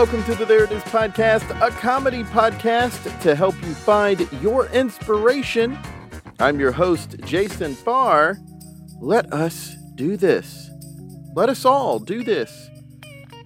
Welcome to the There It Is podcast, a comedy podcast to help you find your inspiration. I'm your host, Jason Farr. Let us do this. Let us all do this.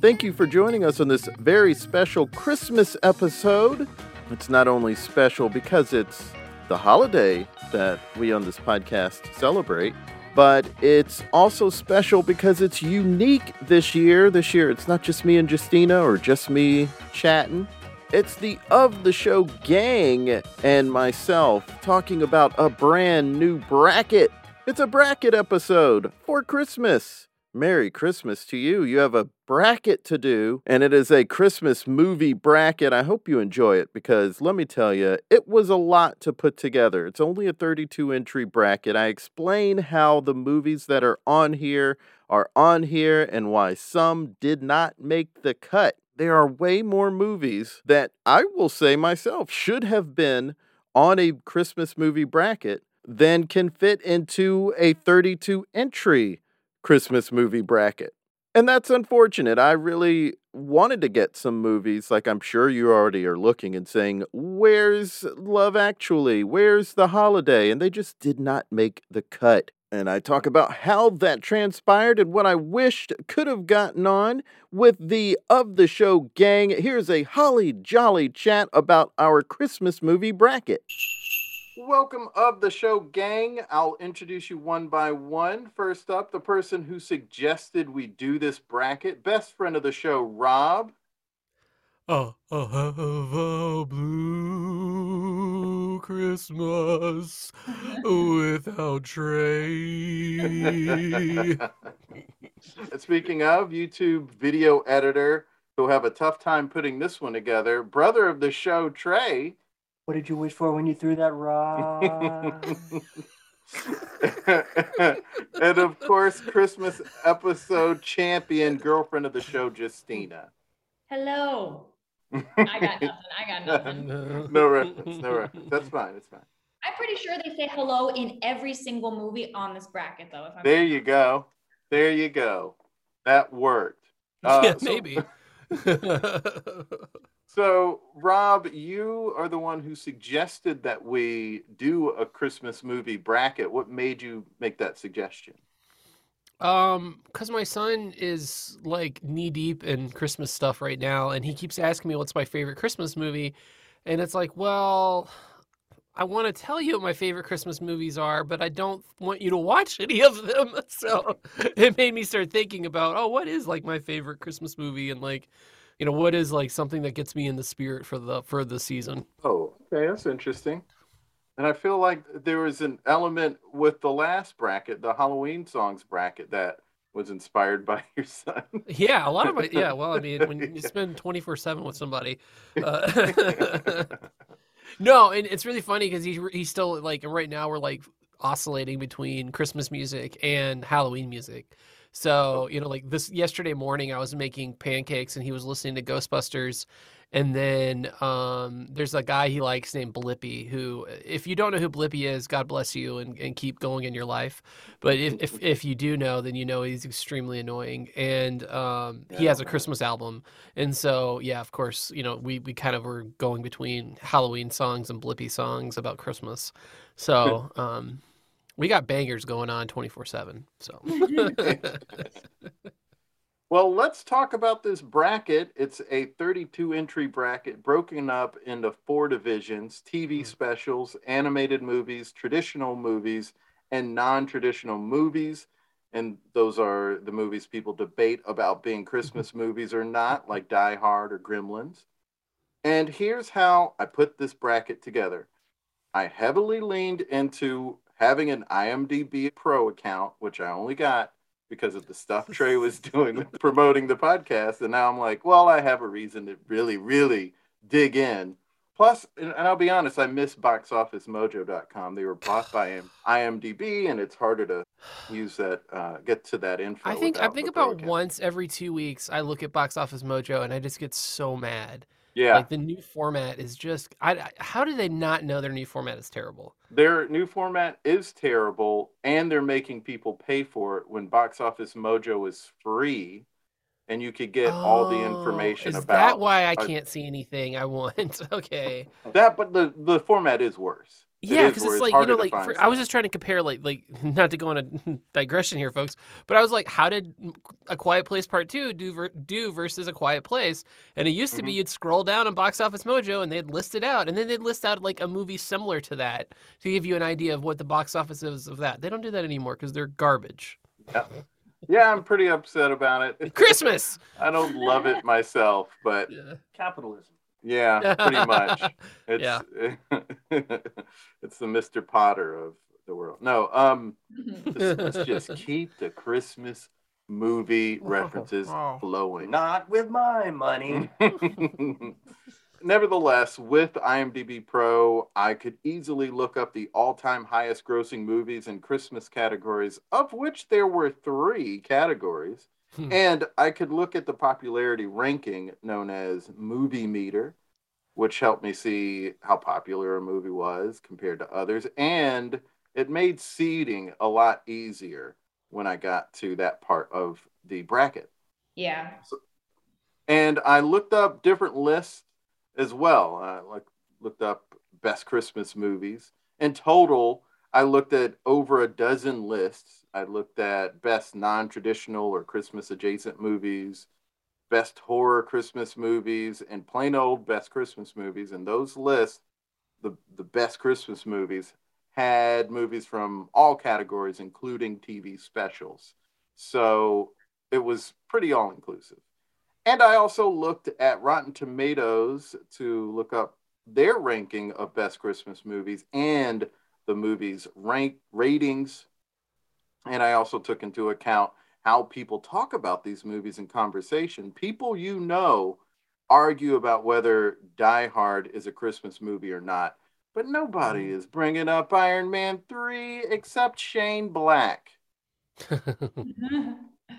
Thank you for joining us on this very special Christmas episode. It's not only special because it's the holiday that we on this podcast celebrate, but it's also special because it's unique this year. This year, it's not just me and Justina or just me chatting. It's the Of the Show gang and myself talking about a brand new bracket. It's a bracket episode for Christmas. Merry Christmas to you. You have a bracket to do, and it is a Christmas movie bracket. I hope you enjoy it because let me tell you, it was a lot to put together. It's only a 32 entry bracket. I explain how the movies that are on here are on here and why some did not make the cut. There are way more movies that I will say myself should have been on a Christmas movie bracket than can fit into a 32 entry Christmas movie bracket. And that's unfortunate. I really wanted to get some movies, like I'm sure you already are looking and saying, Where's Love Actually? Where's The Holiday? And they just did not make the cut. And I talk about how that transpired and what I wished could have gotten on with the Of the Show gang. Here's a holly jolly chat about our Christmas movie bracket. Welcome of the show, gang. I'll introduce you one by one. First up, the person who suggested we do this bracket, best friend of the show, Rob. Oh, oh, have a blue Christmas without Trey. Speaking of YouTube video editor who have a tough time putting this one together, brother of the show, Trey. What did you wish for when you threw that rock? and of course, Christmas episode champion, girlfriend of the show, Justina. Hello. I got nothing. I got nothing. no reference. No reference. That's fine. It's fine. I'm pretty sure they say hello in every single movie on this bracket, though. If I'm There you go. There you go. That worked. Uh, yeah, so- maybe. So, Rob, you are the one who suggested that we do a Christmas movie bracket. What made you make that suggestion? um, because my son is like knee deep in Christmas stuff right now, and he keeps asking me what's my favorite Christmas movie, and it's like, well, I want to tell you what my favorite Christmas movies are, but I don't want you to watch any of them. So it made me start thinking about, oh, what is like my favorite Christmas movie, and like, you know, what is like something that gets me in the spirit for the for the season. Oh, okay, that's interesting. And I feel like there was an element with the last bracket, the Halloween songs bracket, that was inspired by your son. Yeah, a lot of it. Yeah, well, I mean, when you spend twenty four seven with somebody, uh, no, and it's really funny because he's he's still like right now we're like oscillating between Christmas music and Halloween music. So you know, like this yesterday morning, I was making pancakes and he was listening to Ghostbusters, and then um, there's a guy he likes named Blippi. Who, if you don't know who Blippi is, God bless you and, and keep going in your life. But if, if if you do know, then you know he's extremely annoying, and um, he has a Christmas album. And so, yeah, of course, you know, we, we kind of were going between Halloween songs and Blippi songs about Christmas. So, um, we got bangers going on 24 7. So, Well, let's talk about this bracket. It's a 32 entry bracket broken up into four divisions TV hmm. specials, animated movies, traditional movies, and non traditional movies. And those are the movies people debate about being Christmas movies or not, like Die Hard or Gremlins. And here's how I put this bracket together I heavily leaned into having an IMDb Pro account, which I only got because of the stuff Trey was doing with promoting the podcast. And now I'm like, well, I have a reason to really, really dig in Plus, and I'll be honest, I miss boxofficemojo.com. They were bought by IMDb, and it's harder to use that, uh, get to that info. I think I think about broadcast. once every two weeks I look at Box Office Mojo and I just get so mad. Yeah, Like the new format is just I, I how do they not know their new format is terrible? their new format is terrible, and they're making people pay for it when Box Office Mojo is free, and you could get all the Oh, information is about that why I can't see anything I want? okay. that. But the the format is worse. It Yeah, because where it's like you know, like for, I was just trying to compare, like, like not to go on a digression here, folks, but I was like, how did A Quiet Place Part Two do ver- do versus A Quiet Place? And it used to be Mhm. you'd scroll down on Box Office Mojo and they'd list it out, and then they'd list out like a movie similar to that to give you an idea of what the box office is of that. They don't do that anymore because they're garbage. Yeah. yeah, I'm pretty upset about it. Christmas. I don't love it myself, but Yeah. Capitalism. Yeah, pretty much. It's Yeah. it's the Mr. Potter of the world. No, um, let's, let's just keep the Christmas movie references Oh. flowing. Not with my money. Nevertheless, with IMDb Pro, I could easily look up the all time highest grossing movies in Christmas categories, of which there were three categories. Hmm. and I could look at the popularity ranking known as Movie Meter, which helped me see how popular a movie was compared to others. And it made seeding a lot easier when I got to that part of the bracket. Yeah. And I looked up different lists as well. I like looked up best Christmas movies. In total, I looked at over a dozen lists. I looked at best non-traditional or Christmas adjacent movies, best horror Christmas movies, and plain old best Christmas movies. And those lists, the the best Christmas movies, had movies from all categories, including TV specials. So it was pretty all inclusive. And I also looked at Rotten Tomatoes to look up their ranking of best Christmas movies and the movies' rank ratings. And I also took into account how people talk about these movies in conversation. People you know argue about whether Die Hard is a Christmas movie or not, but nobody mm. is bringing up Iron Man 3 except Shane Black.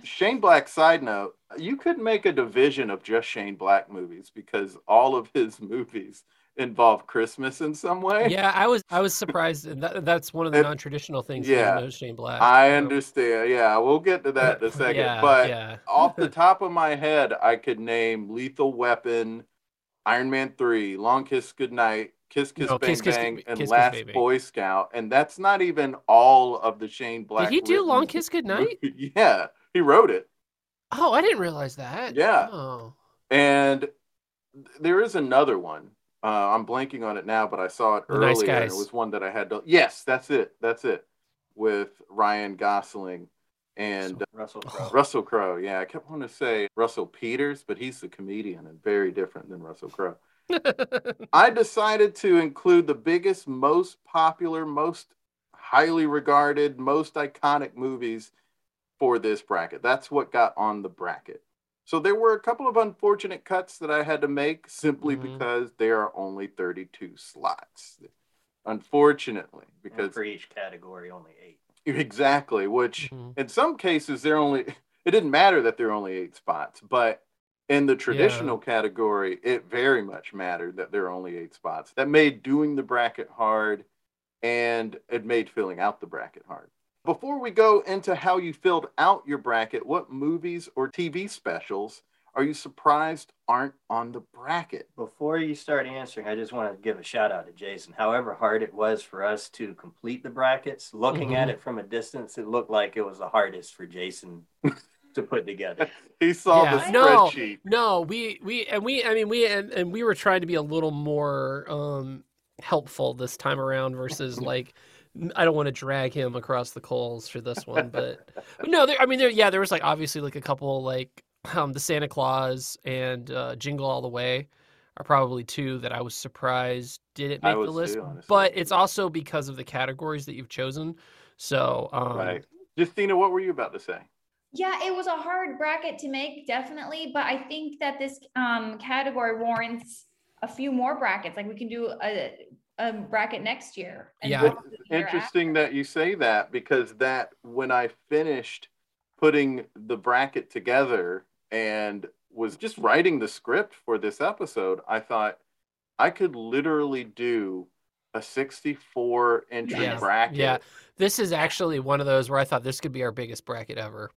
Shane Black side note, you could make a division of just Shane Black movies because all of his movies involve Christmas in some way. yeah, I was I was surprised. That, that's one of the non-traditional things. yeah. Shane Black. I Um, understand. Yeah, we'll get to that in a second. Yeah, but yeah. off the top of my head, I could name Lethal Weapon, Iron Man 3, Long Kiss Goodnight, Kiss Kiss No, Bang Kiss Bang, Kiss and Kiss Last Bang. Boy Scout. And that's not even all of the Shane Black. Did he do Long Kiss Goodnight? yeah, he wrote it. Oh, I didn't realize that. Yeah. Oh. And there is another one. Uh, I'm blanking on it now, but I saw it The earlier. Nice Guys. it was one that I had to. Yes, that's it. That's it. With Ryan Gosling and Russell Crowe. Russell Crowe. Yeah, I kept wanting to say Russell Peters, but he's the comedian and very different than Russell Crowe. I decided to include the biggest, most popular, most highly regarded, most iconic movies for this bracket. That's what got on the bracket. So there were a couple of unfortunate cuts that I had to make simply Mhm. because there are only 32 slots. Unfortunately, And because for each category, only eight. exactly, which Mhm. in some cases they're only it didn't matter that there are only eight spots, but in the traditional category, it very much mattered that there are only eight spots. That made doing the bracket hard and it made filling out the bracket hard. Before we go into how you filled out your bracket, what movies or TV specials are you surprised aren't on the bracket? Before you start answering, I just want to give a shout out to Jason. However hard it was for us to complete the brackets, looking at Mhm. it from a distance, it looked like it was the hardest for Jason to put together. He saw Yeah. the No. spreadsheet. No, we we and we I mean we and, and we were trying to be a little more um helpful this time around versus like n- I don't want to drag him across the coals for this one, but, but no, there, I mean there yeah there was like obviously like a couple like um the Santa Claus and uh, Jingle All the Way are probably two that I was surprised didn't make the list, too, but it's also because of the categories that you've chosen. So um, Right. Justina, what were you about to say? Yeah, it was a hard bracket to make, definitely. But I think that this um, category warrants a few more brackets. Like we can do a, a bracket next year. and Yeah. It's interesting after. that you say that because that when I finished putting the bracket together and was just writing the script for this episode, I thought I could literally do a 64 entry Yeah. bracket. Yeah. This is actually one of those where I thought this could be our biggest bracket ever.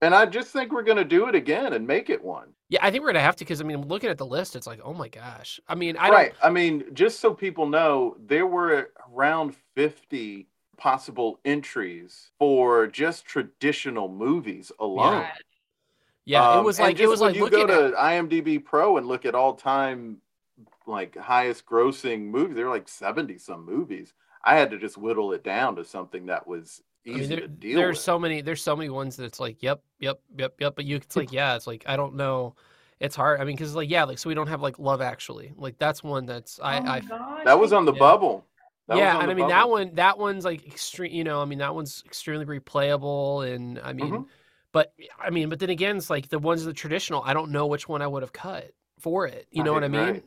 And I just think we're going to do it again and make it one. Yeah, I think we're gonna have to because I mean, looking at the list, it's like, oh my gosh. I mean, I right. I mean, just so people know, there were around 50 possible entries for just traditional movies alone. Yeah. Yeah, it Um, was like it was like you go at to IMDb Pro and look at all time like highest grossing movies. There are like seventy some movies. I had to just whittle it down to something that was I mean, there, to deal there's with. so many there's so many ones that it's like, yep, yep, yep, yep. But you it's like, yeah, it's like I don't know. It's hard. I mean, because like yeah, like so we don't have like Love Actually. Like that's one that's I oh my I gosh, that was on the Yeah. bubble. That yeah, and I mean that one that one's like extreme. You know, I mean that one's extremely replayable, and I mean, Mhm. but I mean, but then again, it's like the ones the traditional. I don't know which one I would have cut for it. You know what I mean? right.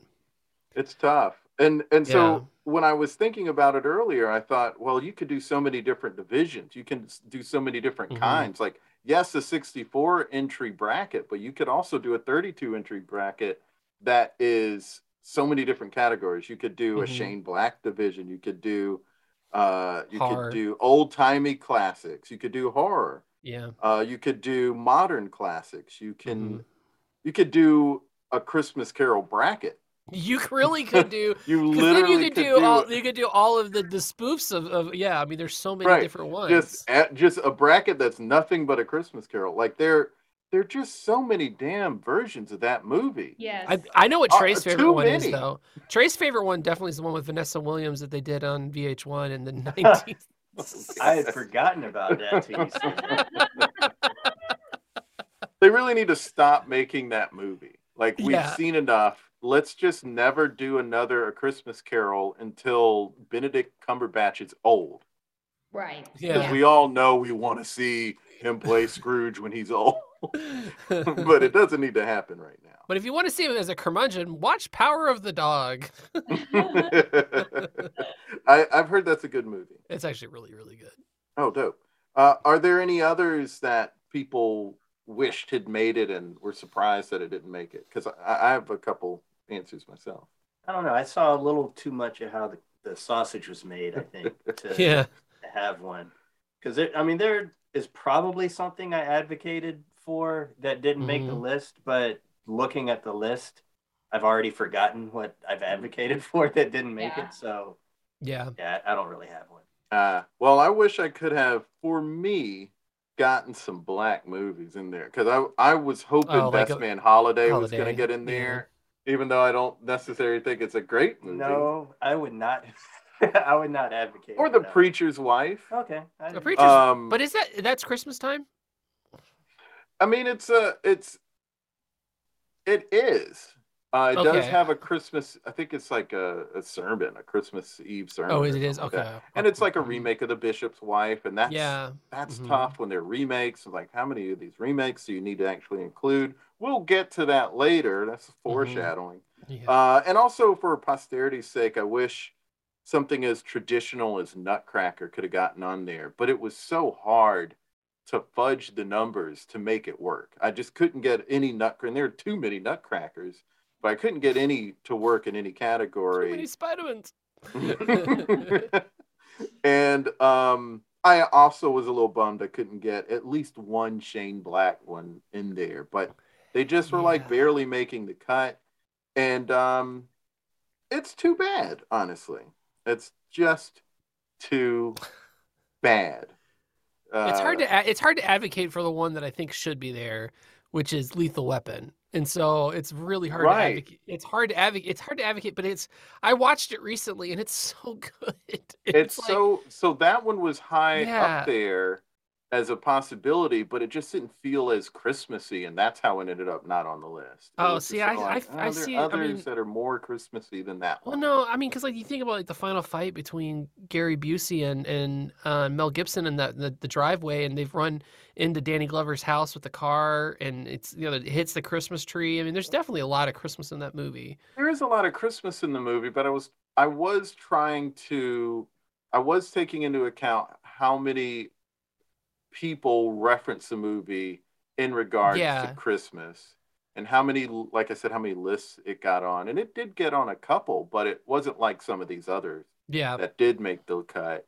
It's tough. And and so Yeah. when I was thinking about it earlier, I thought, well, you could do so many different divisions. You can do so many different Mhm. kinds. Like, yes, a 64 entry bracket, but you could also do a 32 entry bracket that is so many different categories. You could do a Mhm. Shane Black division. You could do uh you Horror. could do old timey classics. You could do horror. Yeah. Uh you could do modern classics. You can Mhm. you could do a Christmas Carol bracket. You really could do. You 'cause then literally you could, could do, all it. you could do all of the, the spoofs of, of yeah. I mean, there's so many Right. different ones. just at, just a bracket that's nothing but a Christmas Carol. Like there, there are just so many damn versions of that movie. Yes. I, I know what Uh, Trey's too favorite one is though. Trey's favorite one definitely is the one with Vanessa Williams that they did on VH1 in the 90s. I had forgotten about that till that. They really need to stop making that movie. Like we've Yeah. seen enough. Let's just never do another A Christmas Carol until Benedict Cumberbatch is old. right. Yeah. Because we all know we want to see him play Scrooge when he's old, but it doesn't need to happen right now. But if you want to see him as a curmudgeon, watch Power of the Dog. I, I've heard that's a good movie. It's actually really, really good. Oh, dope. Uh, are there any others that people wished had made it and were surprised that it didn't make it? Because I, I have a couple answers myself. I don't know. I saw a little too much of how the, the sausage was made, I think, to, Yeah. to have one. Because, I mean, there is probably something I advocated for that didn't make the Mhm. list, but looking at the list, I've already forgotten what I've advocated for that didn't make Yeah. it. So, Yeah. yeah, I don't really have one. Uh, well, I wish I could have, for me, gotten some black movies in there because I I was hoping Oh, like Best a- Man Holiday, was going to get in yeah. there, even though I don't necessarily think it's a great movie. No, I would not. I would not advocate. Or for The that. Preacher's Wife. Okay. The Preacher's- Um, But is that that's Christmas time? I mean, it's a, it's, it is. Uh, it does have a Christmas. I think it's like a, a sermon, a Christmas Eve sermon. Oh, it is. like Okay. And it's like a Mhm. remake of The Bishop's Wife, and that's Yeah. that's Mhm. tough when they're remakes. Like, how many of these remakes do you need to actually include? We'll get to that later. That's foreshadowing. Yeah. Uh, and also for posterity's sake, I wish something as traditional as Nutcracker could have gotten on there, but it was so hard to fudge the numbers to make it work. I just couldn't get any Nutcracker, and there are too many Nutcrackers, but I couldn't get any to work in any Too many category. Spider-Mans. and um, I also was a little bummed I couldn't get at least one Shane Black one in there, but they just were like barely making the cut. And um, it's too bad, honestly. It's just too bad. it's hard Uh, to it's hard to advocate for the one that I think should be there, which is Lethal Weapon. And so it's really hard Right. to advocate. It's hard to advocate. It's hard to advocate, but it's I watched it recently and it's so good. it's like- so so that one was high Yeah. up there as a possibility, but it just didn't feel as Christmassy, and that's how it ended up not on the list. It Oh, see, I- I- like, I "Oh, there see- are I others mean- that are more Christmassy than that Well, one. no, I mean, because like you think about like the final fight between Gary Busey and and uh, Mel Gibson in that the, the driveway, and they've run into Danny Glover's house with the car, and it's you know it hits the Christmas tree. I mean, there's definitely a lot of Christmas in that movie. There is a lot of Christmas in the movie, but I was I was trying to I was taking into account how many people reference the movie in regards Yeah. to Christmas and how many like I said how many lists it got on. And it did get on a couple but it wasn't like some of these others Yeah, that did make the cut.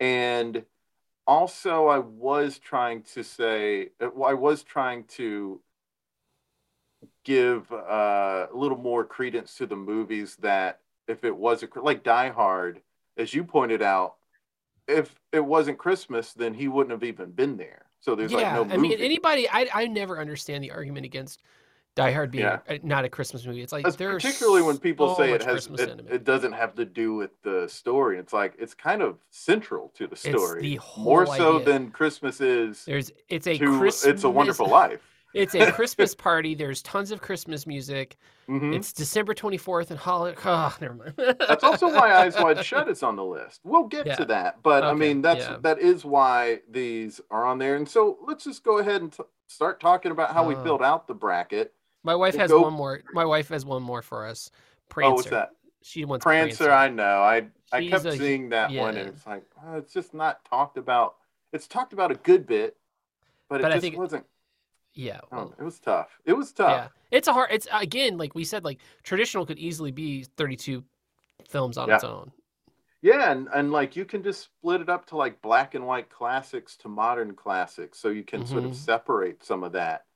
And also I was trying to say I was trying to give uh, a little more credence to the movies that if it was a like Die Hard, as you pointed out, if it wasn't Christmas, then he wouldn't have even been there. So there's like yeah. no I mean, anybody, I I never understand the argument against Die Hard being Yeah. a- not a Christmas movie. It's like That's there's particularly when people so say it has it, it doesn't have to do with the story. It's like it's kind of central to the It's story. the more whole so than Christmas is There's it's a to Christmas. It's a Wonderful Life. It's a Christmas party. There's tons of Christmas music. Mhm. It's December 24th and holiday. Oh, never mind. That's also why Eyes Wide Shut is on the list. We'll get Yeah. to that, but I mean that's yeah. that is why these are on there. And so let's just go ahead and t- start talking about how we Uh, filled out the bracket. My wife We'll has go- one more. My wife has one more for us. Prancer. Oh, what's that? She wants Prancer. Prancer. I know. I I kept a- seeing that one, and it's like oh, it's just not talked about. It's talked about a good bit, but it I just wasn't. Yeah. Well, don't it was tough. It was tough. yeah. It's a hard. It's again, like we said, like traditional could easily be 32 films on Yeah. its own. Yeah, and, and like you can just split it up to like black and white classics to modern classics, so you can sort of Mhm. separate some of that,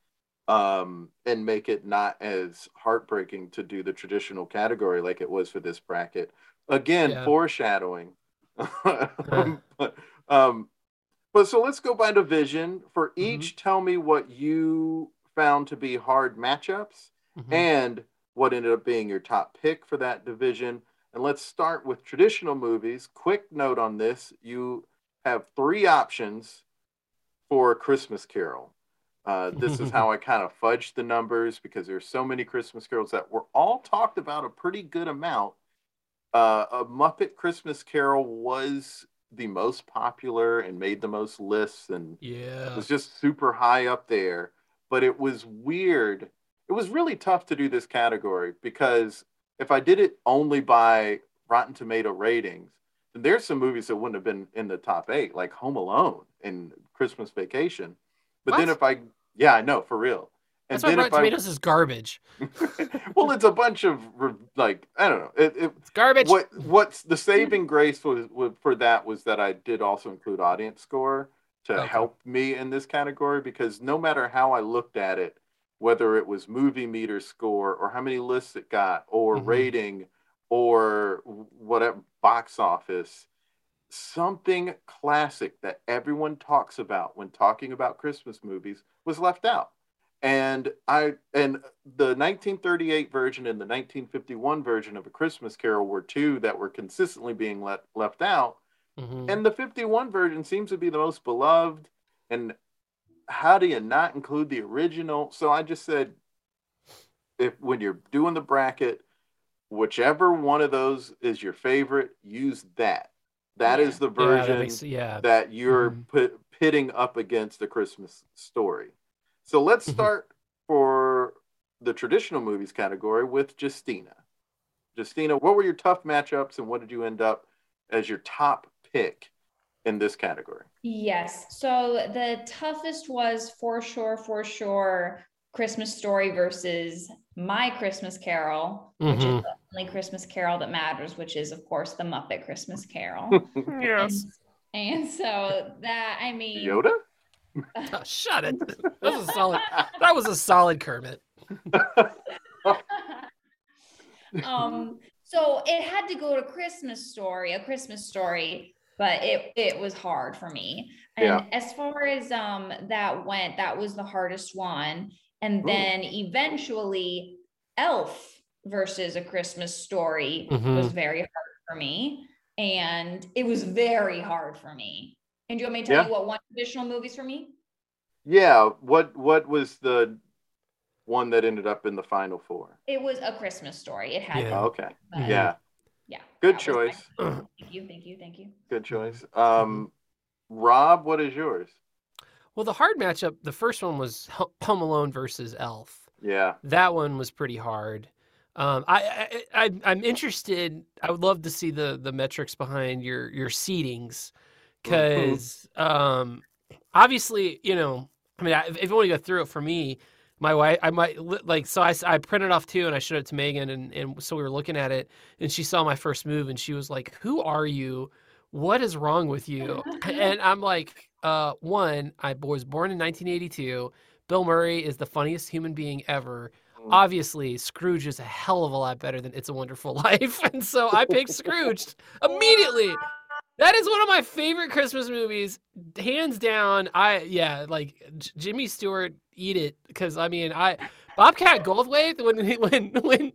um, and make it not as heartbreaking to do the traditional category like it was for this bracket. Again, Yeah. foreshadowing. but, um, but so let's go by division. For Mm-hmm. each, tell me what you found to be hard matchups Mhm. and what ended up being your top pick for that division. And let's start with traditional movies. Quick note on this you have three options for Christmas Carol. Uh, this is how I kind of fudged the numbers because there's so many Christmas carols that were all talked about a pretty good amount. Uh, a Muppet Christmas Carol was the most popular and made the most lists and yeah it was just super high up there. But it was weird. It was really tough to do this category because if I did it only by Rotten Tomato ratings, then there's some movies that wouldn't have been in the top eight, like Home Alone and Christmas Vacation. But then if I, yeah, I know for real. That's why Rotten Tomatoes is garbage. Well, it's a bunch of like I don't know. It, it, It's garbage. what what's the saving grace was, was for that was that I did also include audience score to Okay. help me in this category because no matter how I looked at it, whether it was movie meter score or how many lists it got or Mhm. rating or whatever box office, something classic that everyone talks about when talking about Christmas movies was left out. And I and the 1938 version and the 1951 version of A Christmas Carol were two that were consistently being let, left out. Mhm. And the 51 version seems to be the most beloved. And how do you not include the original? So I just said, if when you're doing the bracket, whichever one of those is your favorite, use that. That is the Yeah, that version makes- yeah. that you're Mhm. put, pitting up against the Christmas story. So let's Mhm. start for the traditional movies category with Justina. Justina, what were your tough matchups and what did you end up as your top pick in this category? Yes. So the toughest was for sure, for sure, Christmas Story versus My Christmas Carol, which is Mhm. the only Christmas Carol that matters, which is, of course, the Muppet Christmas Carol. Yes. and, and so that, I mean, Yoda? Oh, shut it. That was a solid. That was a solid Kermit. um, so it had to go to Christmas Story, a Christmas Story, but it it was hard for me. And Yeah. as far as um that went, that was the hardest one. And Ooh. then eventually, Elf versus a Christmas Story Mhm. was very hard for me, and it was very hard for me. And do you want me to tell Yeah. you what one traditional movies for me? Yeah. What What was the one that ended up in the final four? It was A Christmas Story. It had Yeah. Okay. but- Yeah. yeah. Good that was my- choice. Thank you, thank you, thank you. Good choice. Um, Rob, what is yours? Well, the hard matchup, the first one was Home Alone versus Elf. Yeah. That one was pretty hard. Um, I, I, I I'm interested. I would love to see the the metrics behind your your seedings, because um, obviously, you know, I mean, I, if you want to go through it for me, my wife, I might like. So I, I printed off two and I showed it to Megan, and and so we were looking at it, and she saw my first move, and she was like, "Who are you? What is wrong with you?" and I'm like, uh, one, I was born in 1982. Bill Murray is the funniest human being ever. Mm. Obviously, Scrooge is a hell of a lot better than It's a Wonderful Life, and so I picked Scrooge immediately. That is one of my favorite Christmas movies, hands down. I yeah, like J- Jimmy Stewart, eat it because I mean I Bobcat Goldthwait when when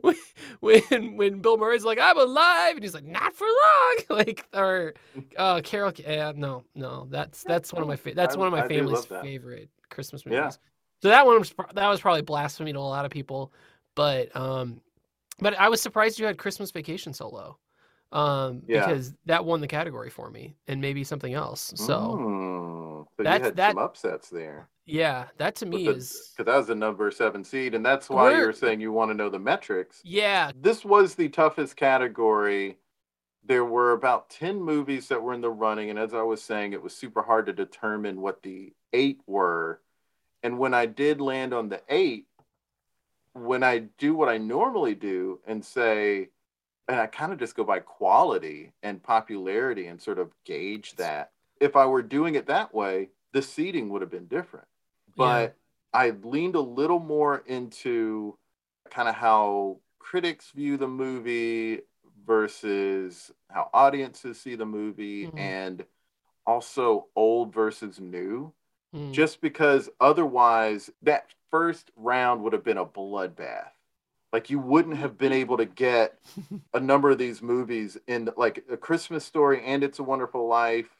when when when Bill Murray's like I'm alive and he's like not for long like or uh Carol yeah no no that's that's one of my fa- that's I- one of my I family's favorite Christmas movies. Yeah. So that one was that was probably blasphemy to a lot of people, but um, but I was surprised you had Christmas Vacation so low, um, Yeah. because that won the category for me and maybe something else. So Mm. so That's- you had that- some upsets there. yeah, that to me is because that was the number seven seed, and that's why We're- you're saying you want to know the metrics. yeah This was the toughest category. There were about 10 movies that were in the running, and as I was saying, it was super hard to determine what the eight were. And when I did land on the eight, when I do what I normally do and say, and I kind of just go by quality and popularity and sort of gauge that. If I were doing it that way, the seeding would have been different. But I leaned a little more into kind of how critics view the movie versus how audiences see the movie Mhm. and also old versus new Mm. just because otherwise that first round would have been a bloodbath. Like you wouldn't have been able to get a number of these movies in like a Christmas story and It's a Wonderful Life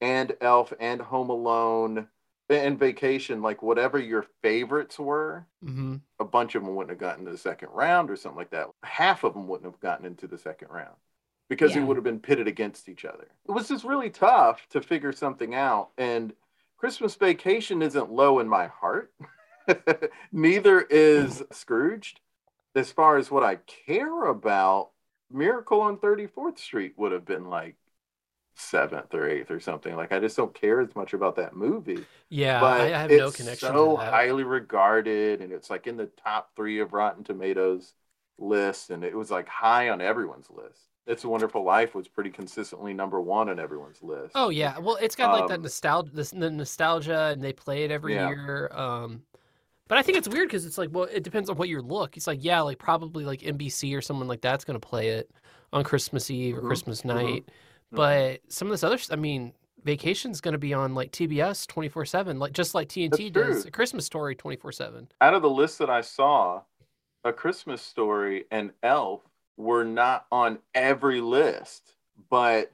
and Elf and Home Alone and Vacation, like whatever your favorites were, hmm a bunch of them wouldn't have gotten to the second round or something like that. Half of them wouldn't have gotten into the second round because Yeah. it would have been pitted against each other. It was just really tough to figure something out. And Christmas Vacation isn't low in my heart. Neither is Scrooged. As far as what I care about, Miracle on 34th Street would have been like seventh or eighth or something. Like I just don't care as much about that movie yeah but I, I have it's no connection so that. highly regarded and it's like in the top three of rotten tomatoes list and it was like high on everyone's list it's a wonderful life was pretty consistently number one on everyone's list Oh yeah, well it's got like that Um, nostalgia, the nostalgia, and they play it every Yeah. year. Um, but I think it's weird because it's like, well, it depends on what your look. It's like, yeah, like probably like NBC or someone like that's gonna play it on Christmas Eve or Mhm, Christmas mhm, night. Mhm. But some of this other, I mean, Vacation's gonna be on like TBS twenty four seven, like just like TNT does a Christmas Story twenty four seven. out of the list that i saw a christmas story and elf were not on every list but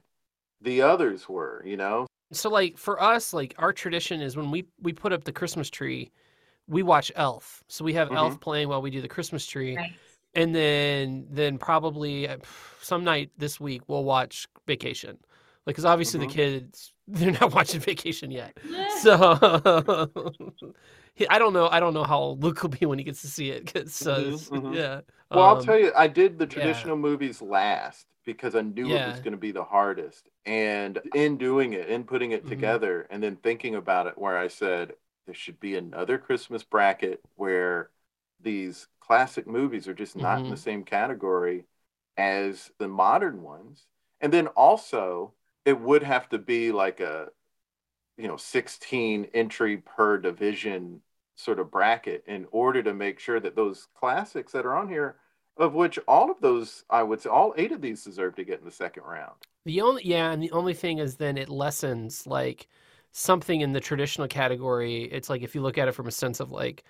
the others were you know So like for us, like our tradition is when we we put up the Christmas tree, we watch Elf. So we have Elf playing while we do the Christmas tree. Right. and then then probably uh, some night this week we'll watch Vacation, like because obviously Mhm. the kids they're not watching Vacation yet. So I don't know. I don't know how old Luke will be when he gets to see it. 'cause, uh, Mhm, mhm. yeah. Well, I'll Um, tell you, I did the yeah. traditional movies last because I knew it was going to be the hardest. And in doing it, in putting it Mhm. together, and then thinking about it, where I said there should be another Christmas bracket where these classic movies are just not in Mhm. the same category as the modern ones. And then also, it would have to be like a, you know, 16 entry per division sort of bracket in order to make sure that those classics that are on here, of which all of those, I would say, all eight of these deserve to get in the second round. The only yeah, and the only thing is then it lessens like something in the traditional category. It's like if you look at it from a sense of like,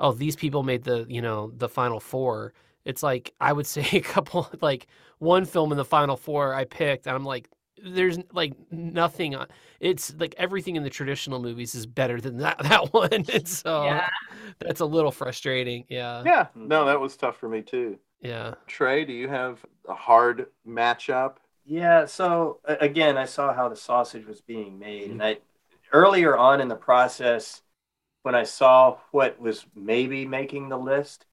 oh, these people made the you know the final four. It's like I would say a couple like one film in the final four I picked, and I'm like, there's like nothing on. It's like everything in the traditional movies is better than that that one. And so Yeah. that's a little frustrating. Yeah. Yeah, mm-hmm. no, that was tough for me too. Yeah. Trey, do you have a hard matchup? Yeah, so again, I saw how the sausage was being made, mm-hmm. and I earlier on in the process, when I saw what was maybe making the list,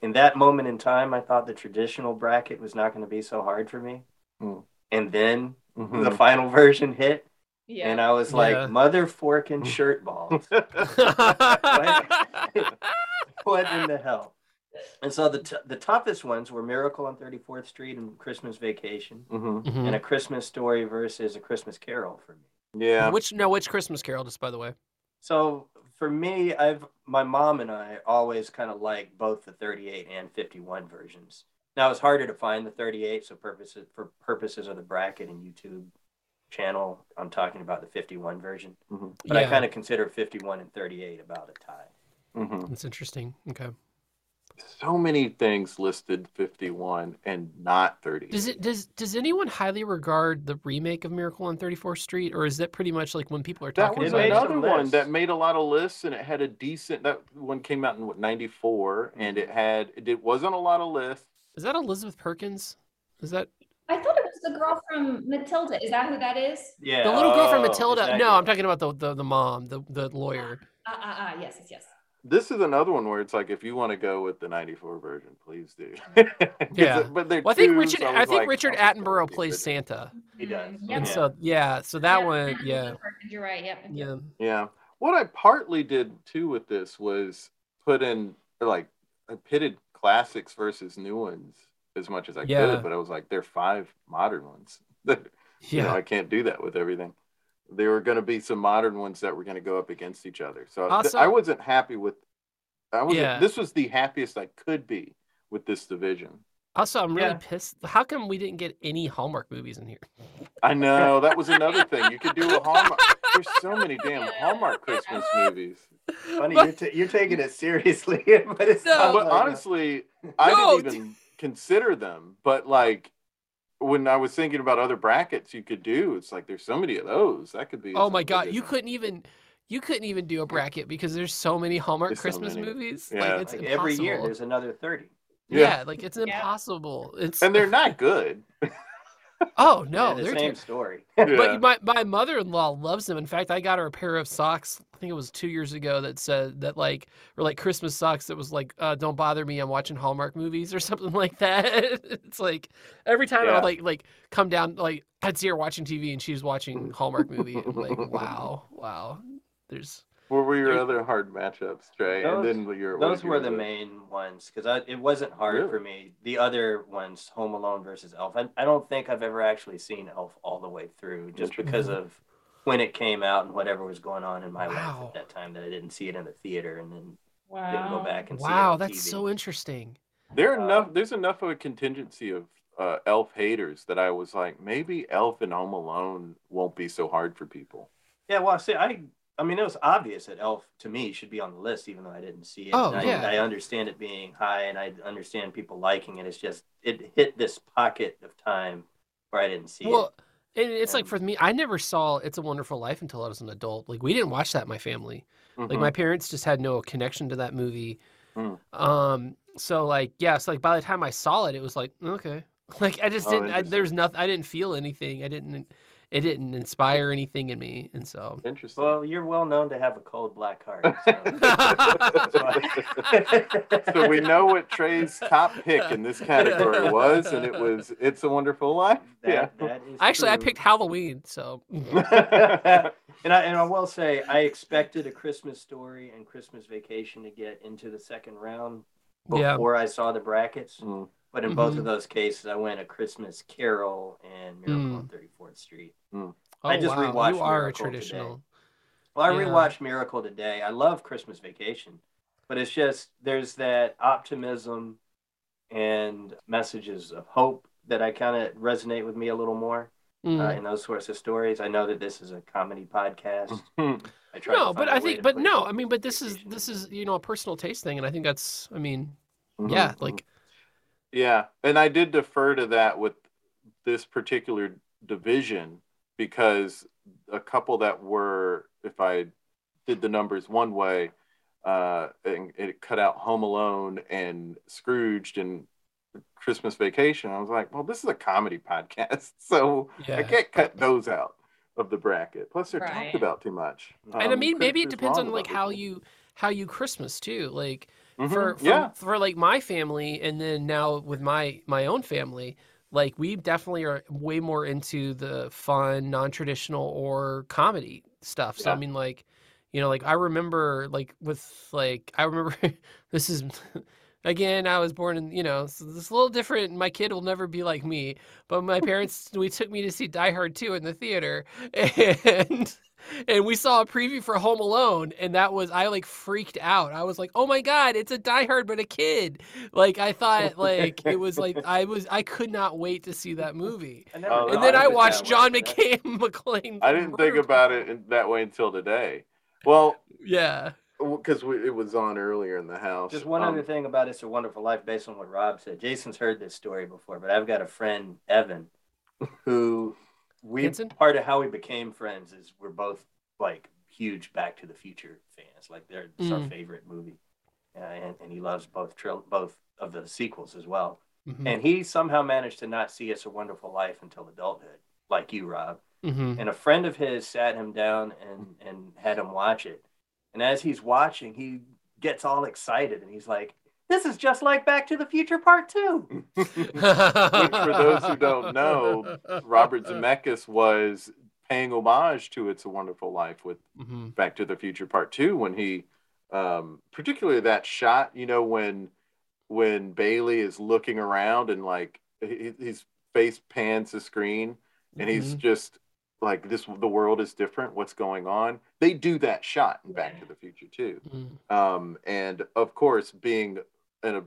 in that moment in time, I thought the traditional bracket was not going to be so hard for me, Hmm. and then Mhm. the final version hit, Yeah. and I was like, Yeah. "Mother and shirt balls! what in the hell?" And so the t- the toughest ones were Miracle on 34th Street and Christmas Vacation Mhm. Mhm. and a Christmas story versus a Christmas Carol for me. Yeah. Which no, which Christmas Carol? Just by the way. So for me, I've my mom and I always kind of like both the 38 and 51 versions. Now it's harder to find the 38, so purposes for purposes of the bracket and YouTube channel, I'm talking about the 51 version. Mhm. But I kind of consider 51 and 38 about a tie. Mhm. that's interesting. Okay. So many things listed 51 and not 30. Does it does does anyone highly regard the remake of Miracle on 34th Street, or is that pretty much like when people are That talking was about made it? another one lists. that made a lot of lists, and it had a decent. That one came out in what 94, and it had it wasn't a lot of lists. Is that Elizabeth Perkins? Is that I thought it was the girl from Matilda. Is that who that is? Yeah. the little girl from Oh, Matilda? exactly. No, I'm talking about the, the the mom, the the lawyer. Ah, ah, ah, yes, yes, yes. This is another one where it's like, if you want to go with the 94 version, please do Yeah. but they're Well, I think Richard so I was think like, Richard oh, Attenborough plays. Santa, He does. Mhm. and Yep. so yeah, so that Yeah, one, yeah, You're right. Yep. yeah, Yeah. What I partly did too with this was put in like I pitted classics versus new ones as much as I Yeah. could, but I was like, there are five modern ones. you know, yeah. I can't do that with everything. There were going to be some modern ones that were going to go up against each other. So th- I wasn't happy with. I was. Yeah. This was the happiest I could be with this division. Also, I'm really Yeah. pissed. How come we didn't get any Hallmark movies in here? I know that was another thing. You could do a Hallmark. There's so many damn Hallmark Christmas movies. Funny, But- you're, ta- you're taking it seriously, but it's No. but like- honestly, I No, didn't even consider them. But like when I was thinking about other brackets you could do, it's like there's so many of those. That could be. Oh my god, big you couldn't even you couldn't even do a bracket because there's so many Hallmark There's so Christmas many. movies. Yeah. Like it's like every year there's another 30. yeah. Yeah. like it's Yeah. impossible. It's and they're not good. oh no, Yeah, the they're same ter- story. Yeah. But my, my mother-in-law loves them. In fact, I got her a pair of socks. I think it was two years ago that said that like or like Christmas socks that was like, uh, "Don't bother me, I'm watching Hallmark movies" or something like that. it's like every time I would like like come down like I'd see her watching TV and she's watching Hallmark movie. And like, wow, wow. There's What were your other hard matchups, Trey? Those- and then your what Those were go the with? main ones because it wasn't hard Really? for me. The other ones, Home Alone versus Elf, I, I don't think I've ever actually seen Elf all the way through just because of when it came out and whatever was going on in my life at that time that I didn't see it in the theater and then Wow. didn't go back and see it wow, that's TV. so interesting. There are Uh, enough. There's enough of a contingency of uh, Elf haters that I was like, maybe Elf and Home Alone won't be so hard for people. Yeah, well, see, I, I mean, it was obvious that Elf to me should be on the list, even though I didn't see it. Oh, And I, yeah. I understand it being high, and I understand people liking it. It's just it hit this pocket of time where I didn't see Well, it. and it's like for me, I never saw It's a Wonderful Life until I was an adult. Like we didn't watch that in my family. Like Mhm. my parents just had no connection to that movie. Mm. Um, so like yeah, so like by the time I saw it, it was like okay, like I just Oh, didn't. I, there's nothing. I didn't feel anything. I didn't. It didn't inspire anything in me, and so. Interesting. Well, you're well known to have a cold black heart. So. so we know what Trey's top pick in this category was, and it was "It's a Wonderful Life." That, that is Actually, I picked Halloween, so and I and I will say I expected a Christmas story and Christmas vacation to get into the second round yeah. before I saw the brackets. Mm. But in both Mhm. of those cases, I went a Christmas Carol and Miracle Mm. on 34th Street. Oh, I just wow. rewatched You are a Miracle today. traditional. Well, I Yeah. rewatched Miracle today. I love Christmas Vacation, but it's just there's that optimism and messages of hope that I kind of resonate with me a little more Mm. uh, in those sorts of stories. I know that this is a comedy podcast. I try no, find but I think, but no, I mean, but this is this is you know a personal taste thing, and I think that's, I mean, Mhm. yeah, like Yeah, and I did defer to that with this particular division because a couple that were, if I did the numbers one way, uh, and it cut out Home Alone and Scrooged and Christmas Vacation. I was like, well, this is a comedy podcast, so Yeah. I can't cut those out of the bracket. Plus, they're Right. talked about too much. and I Um, mean, maybe it depends on like how you how you Christmas too. Like one. for mm-hmm. for, yeah, for like my family, and then now with my my own family, like we definitely are way more into the fun, non traditional or comedy stuff. So I mean, like you know, like I remember like with like I remember this is. Again, I was born in, you know, so this is a little different. My kid will never be like me, but my parents, we took me to see Die Hard 2 in the theater, and and we saw a preview for Home Alone, and that was I like freaked out. I was like, "Oh my god, it's a Die Hard but a kid!" Like I thought, like it was like I was I could not wait to see that movie. I Oh, And no, then of I watched John but that- McCain McClane. I didn't think about it in that way until today. Well, Yeah, because it was on earlier in the house. Just one Um, other thing about It's a Wonderful Life, based on what Rob said. Jason's heard this story before, but I've got a friend, Evan, who we part of how we became friends is we're both like huge Back to the Future fans. Like they're it's our Mm. favorite movie, uh, and, and he loves both tril- both of the sequels as well. Mhm. And he somehow managed to not see It's a Wonderful Life until adulthood, like you, Rob. Mhm. And a friend of his sat him down and and had him watch it. And as he's watching, he gets all excited and he's like, "This is just like Back to the Future Part 2. Which, for those who don't know, Robert Zemeckis was paying homage to "It's a Wonderful Life" with Mhm. Back to the Future Part Two when he, um, particularly that shot, you know, when when Bailey is looking around and like his face pans the screen and he's Mhm. just like this the world is different what's going on they do that shot in back to the future too Mhm. um, and of course being in a,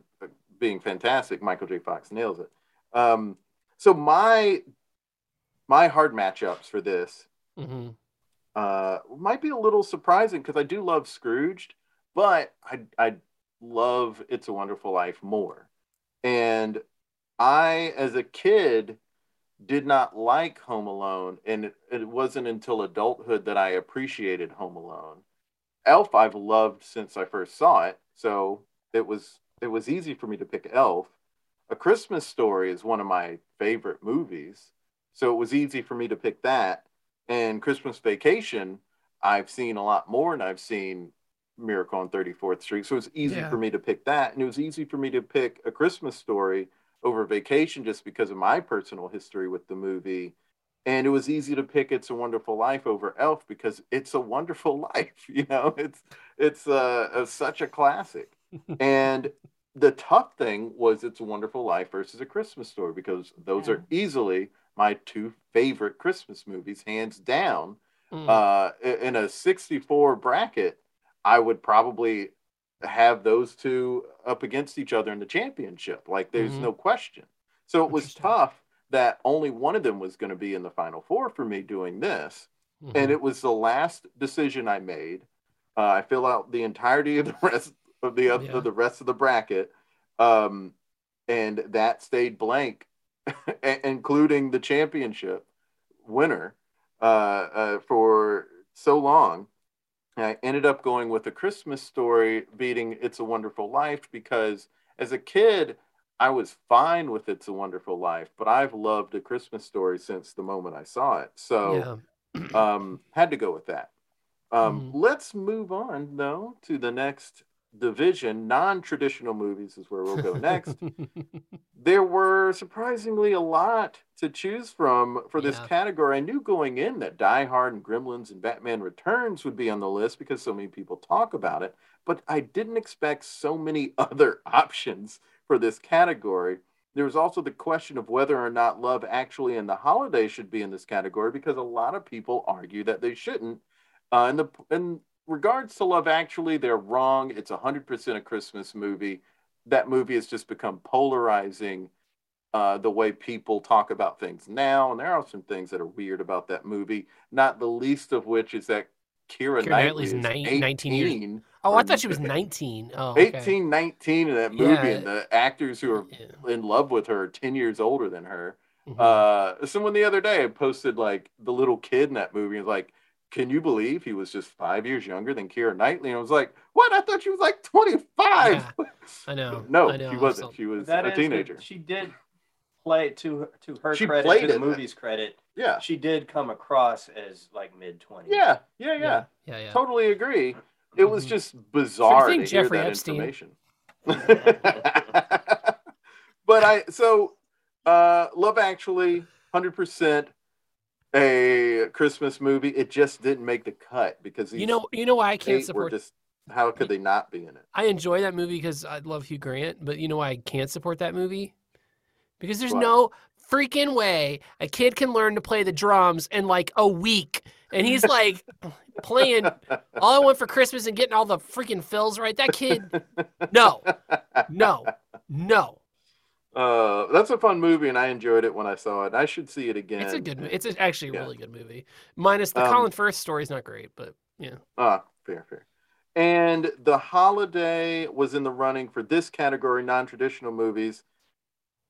being fantastic michael j fox nails it um, so my my hard matchups for this Mhm. uh, might be a little surprising because I do love Scrooged, but I I love It's a Wonderful Life more. And I, as a kid, did not like Home Alone, and it, it wasn't until adulthood that I appreciated Home Alone. Elf I've loved since I first saw it, so it was it was easy for me to pick Elf. A Christmas Story is one of my favorite movies, so it was easy for me to pick that and Christmas Vacation, I've seen a lot more, and I've seen Miracle on 34th Street. So it was easy Yeah. for me to pick that. And it was easy for me to pick A Christmas Story over Vacation just because of my personal history with the movie. And it was easy to pick It's a Wonderful Life over Elf because it's a wonderful life. You know, it's it's uh, a, such a classic. And the tough thing was It's a Wonderful Life versus A Christmas Story because those Yeah. are easily my two favorite Christmas movies, hands down. Mm. Uh, in a 64 bracket, I would probably have those two up against each other in the championship. Like, there's Mhm. no question. So it was tough that only one of them was going to be in the final four for me doing this. Mhm. And it was the last decision I made. Uh, I fill out the entirety of the rest of the other, Yeah. the rest of the bracket, um, and that stayed blank, including the championship winner uh, uh, for so long. And I ended up going with a Christmas story beating It's a Wonderful Life because as a kid, I was fine with It's a Wonderful Life, but I've loved a Christmas story since the moment I saw it. So yeah. um, had to go with that. Um, Mhm. Let's move on though to the next division. Non-traditional movies is where we'll go next. there were surprisingly a lot to choose from for this Yeah. category. I knew going in that Die Hard and Gremlins and Batman Returns would be on the list because so many people talk about it, but I didn't expect so many other options for this category. There was also the question of whether or not Love Actually and The Holiday should be in this category because a lot of people argue that they shouldn't. Uh, in the in regards to Love Actually, they're wrong. It's 100% a Christmas movie that movie has just become polarizing uh, the way people talk about things now. And there are some things that are weird about that movie, not the least of which is that Keira, Knightley's is nine- 18, 19 years- Oh, I thought she was 19. Oh, okay. 18, 19 in that movie, Yeah. and the actors who are Yeah. in love with her are 10 years older than her. Mhm. Uh, someone the other day posted like the little kid in that movie was like, "Can you believe he was just five years younger than Keira Knightley?" And I was like, "What? I thought she was like 25." I know. no, I know. she wasn't. She was That a is teenager. good. She did play to her- to her She credit, played to the it. movie's credit. Yeah, She did come across as like mid twenties. yeah, yeah, yeah. yeah, yeah, yeah. Totally agree. It was Mhm. just bizarre think to hear that Epstein? information. but I so uh Love Actually, hundred percent a Christmas movie. It just didn't make the cut because You know, you know why I can't support. just how could they not be in it? I enjoy that movie because I love Hugh Grant, but you know why I can't support that movie? Because there's no freaking way a kid can learn to play the drums in like a week, and he's like playing "All I Want for Christmas" and getting all the freaking fills right. That kid, no, no, no. Uh, that's a fun movie, and I enjoyed it when I saw it. I should see it again. It's a good. It's actually a Yeah. really good movie. Minus the Um, Colin Firth story's not great, but yeah. Ah, fair, fair. And The Holiday was in the running for this category, non-traditional movies.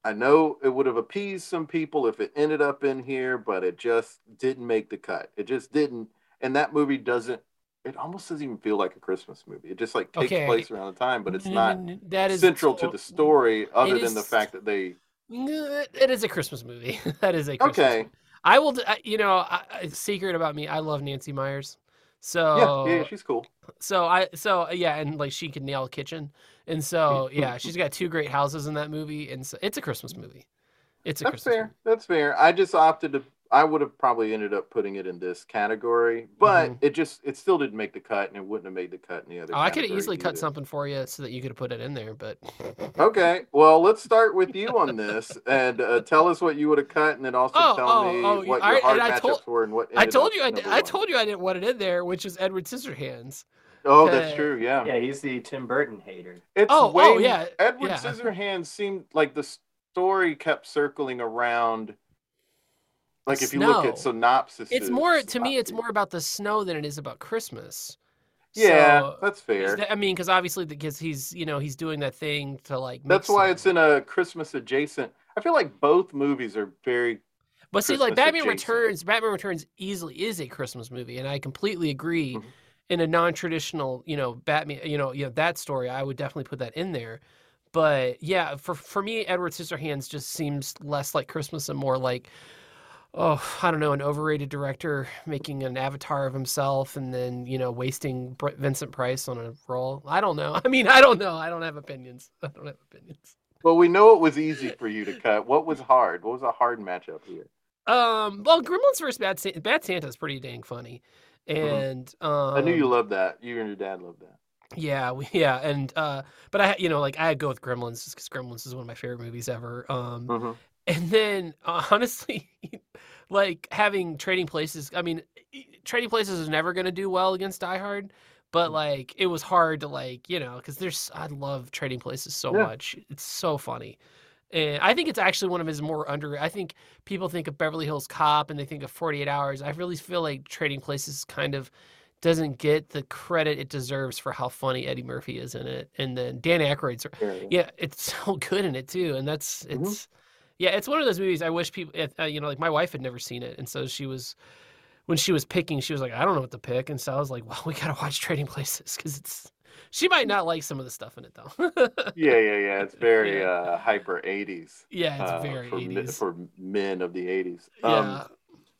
I know it would have appeased some people if it ended up in here, but it just didn't make the cut. It just didn't. And that movie doesn't. It almost doesn't even feel like a Christmas movie. It just like takes Okay. place around the time, but it's not that is central to the story, other than the fact that they. It is a Christmas movie. that is a Christmas Okay. movie. I will. You know, I- secret about me. I love Nancy Meyers. So Yeah, yeah, she's cool. so I so yeah, and like she can nail a kitchen, and so yeah, she's got two great houses in that movie, and so it's a Christmas movie. It's a That's Christmas fair. movie. That's fair. I just opted to. I would have probably ended up putting it in this category, but Mhm. it just it still didn't make the cut, and it wouldn't have made the cut in the other. Oh, I could have category easily cut something for you so that you could have put it in there, but Okay, well, let's start with you on this, and uh, tell us what you would have cut, and then also Oh, tell oh, me oh, what I- your hard and I matchups told- were and what. I told up you I, number I told you I didn't want it in there, which is Edward Scissorhands. Oh, that's true. Yeah. Yeah, he's the Tim Burton hater. It's Oh, way, oh, yeah, Edward yeah. Scissorhands seemed like the story kept circling around. Like if you look at Snow. synopsis, It's more to me. It's more about the snow than it is about Christmas. Yeah, So, that's fair. that- I mean, because obviously, because he's you know he's doing that thing to like. That's why snow. it's in a Christmas adjacent. I feel like both movies are very. But see, like Batman adjacent. Returns, Batman Returns easily is a Christmas movie, and I completely agree. Mhm. In a non-traditional, you know, Batman, you know, you know that story, I would definitely put that in there. But yeah, for for me, Edward Scissorhands just seems less like Christmas and more like, oh, I don't know, an overrated director making an avatar of himself and then you know wasting Vincent Price on a role. I don't know. I mean, I don't know. I don't have opinions. I don't have opinions. Well, we know it was easy for you to cut. What was hard? What was a hard matchup here? Um, well, Gremlins vs. Bad Santa, Bad Santa is pretty dang funny, and um, Mm-hmm. I knew you loved that. You and your dad loved that. Yeah, we, yeah, and uh, but I, you know, like I go with Gremlins just because Gremlins is one of my favorite movies ever. Um, Mhm. And then uh, honestly, like having Trading Places. I mean, Trading Places is never going to do well against Die Hard, but Mm. like it was hard to like you know because there's I love Trading Places so Yeah. much. It's so funny. And I think it's actually one of his more under. I think people think of Beverly Hills Cop and they think of 48 Hours. I really feel like Trading Places kind of doesn't get the credit it deserves for how funny Eddie Murphy is in it. And then Dan Aykroyd's, Yeah. it's so good in it too. And that's Mhm. it's, yeah, it's one of those movies. I wish people, uh, you know, like my wife had never seen it, and so she was, when she was picking, she was like, I don't know what to pick, and so I was like, well, we gotta watch Trading Places because it's. She might not like some of the stuff in it though. Yeah, yeah, yeah. It's very Yeah. uh, hyper '80s. yeah, it's uh, very for, mi- 80s. for men of the '80s. yeah, Um,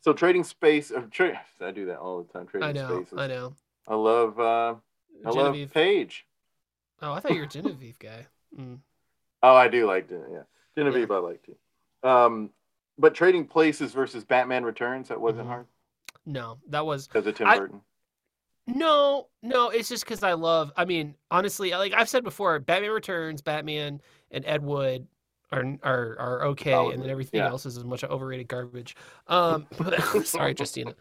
so trading space. Uh, tra- I do that all the time. Trading I know, spaces. I know. I love. Uh, I love Genevieve. Paige. Oh, I thought you were a Genevieve guy. Mm. Oh, I do like Gen- yeah. Genevieve, I like too. Um, but trading places versus Batman Returns that wasn't Mhm. hard No, that was because of Tim I- Burton. No, no, it's just because I love. I mean, honestly, like I've said before, Batman Returns, Batman, and Ed Wood are are are okay, Solid and then everything yeah. else is as much overrated garbage. Um, but, sorry, Justina.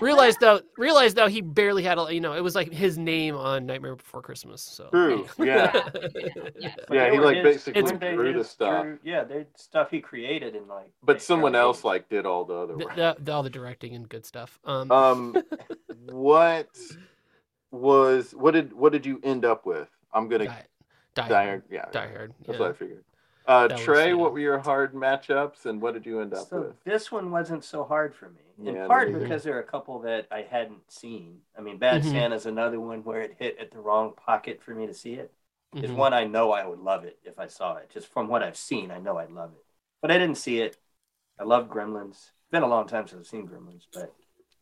Realized though, realized though, he barely had a. You know, it was like his name on Nightmare Before Christmas. So True, yeah. Yes. But Yeah, he, like, his- basically weren't drew the stuff. true- yeah, they stuff he created and like. But someone early else 80s. like did all the other the, work. the, the- all the directing and good stuff. Um, Um, what was what did what did you end up with? I'm gonna Die, Die die. Hard. Yeah, Die Hard. That's yeah. what I figured. Uh, Trey, what were your hard matchups, and what did you end up So with? this one wasn't so hard for me, in Yeah, part neither. because there are a couple that I hadn't seen. I mean, Bad Mhm. Santa's another one where it hit at the wrong pocket for me to see it. It's Mhm. one I know I would love it if I saw it. Just from what I've seen, I know I'd love it. But I didn't see it. I love Gremlins. It's been a long time since I've seen Gremlins, but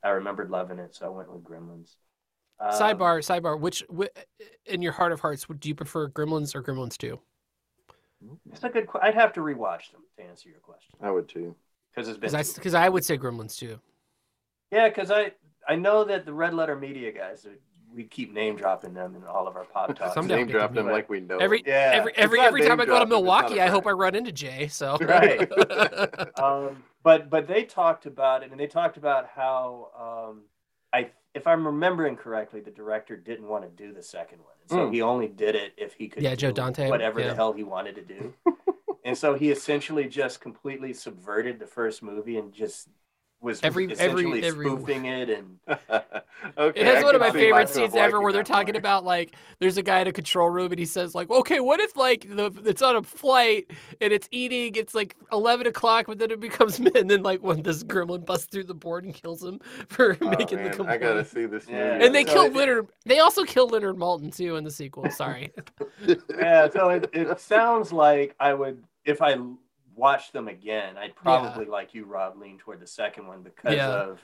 I remembered loving it, so I went with Gremlins. Um, Sidebar, sidebar. Which, in your heart of hearts, would do you prefer Gremlins or Gremlins Two? It's a good. que- I'd have to rewatch them to answer your question I would too. because it's been. Because I, I would say Gremlins too. Yeah, because I I know that the Red Letter Media guys, we keep name dropping them in all of our pop talks. Someday. Name drop them like we know. Every Yeah. every every every time I go to dropping, it's not a Milwaukee, I hope I run into Jay. So Right. um, but but they talked about it, and they talked about how um, I, if I'm remembering correctly, the director didn't want to do the second one, and so Mm. he only did it if he could. Yeah, Joe Dante, whatever yeah. the hell he wanted to do, and so he essentially just completely subverted the first movie and just was Every- every- essentially every- spoofing it and okay, It has I one of my favorite scenes ever where they're talking more. about like there's a guy in a control room and he says like okay what if like the it's on a flight and it's eating it's like 11 o'clock but then it becomes mid and then like when this gremlin busts through the board and kills him for Oh, making man, the I gotta see this Yeah. and they So kill it- Leonard they also kill Leonard Maltin too in the sequel sorry yeah, so it, it sounds like I would if I watched them again, I'd probably like you, Rob, lean toward the second one because Yeah. of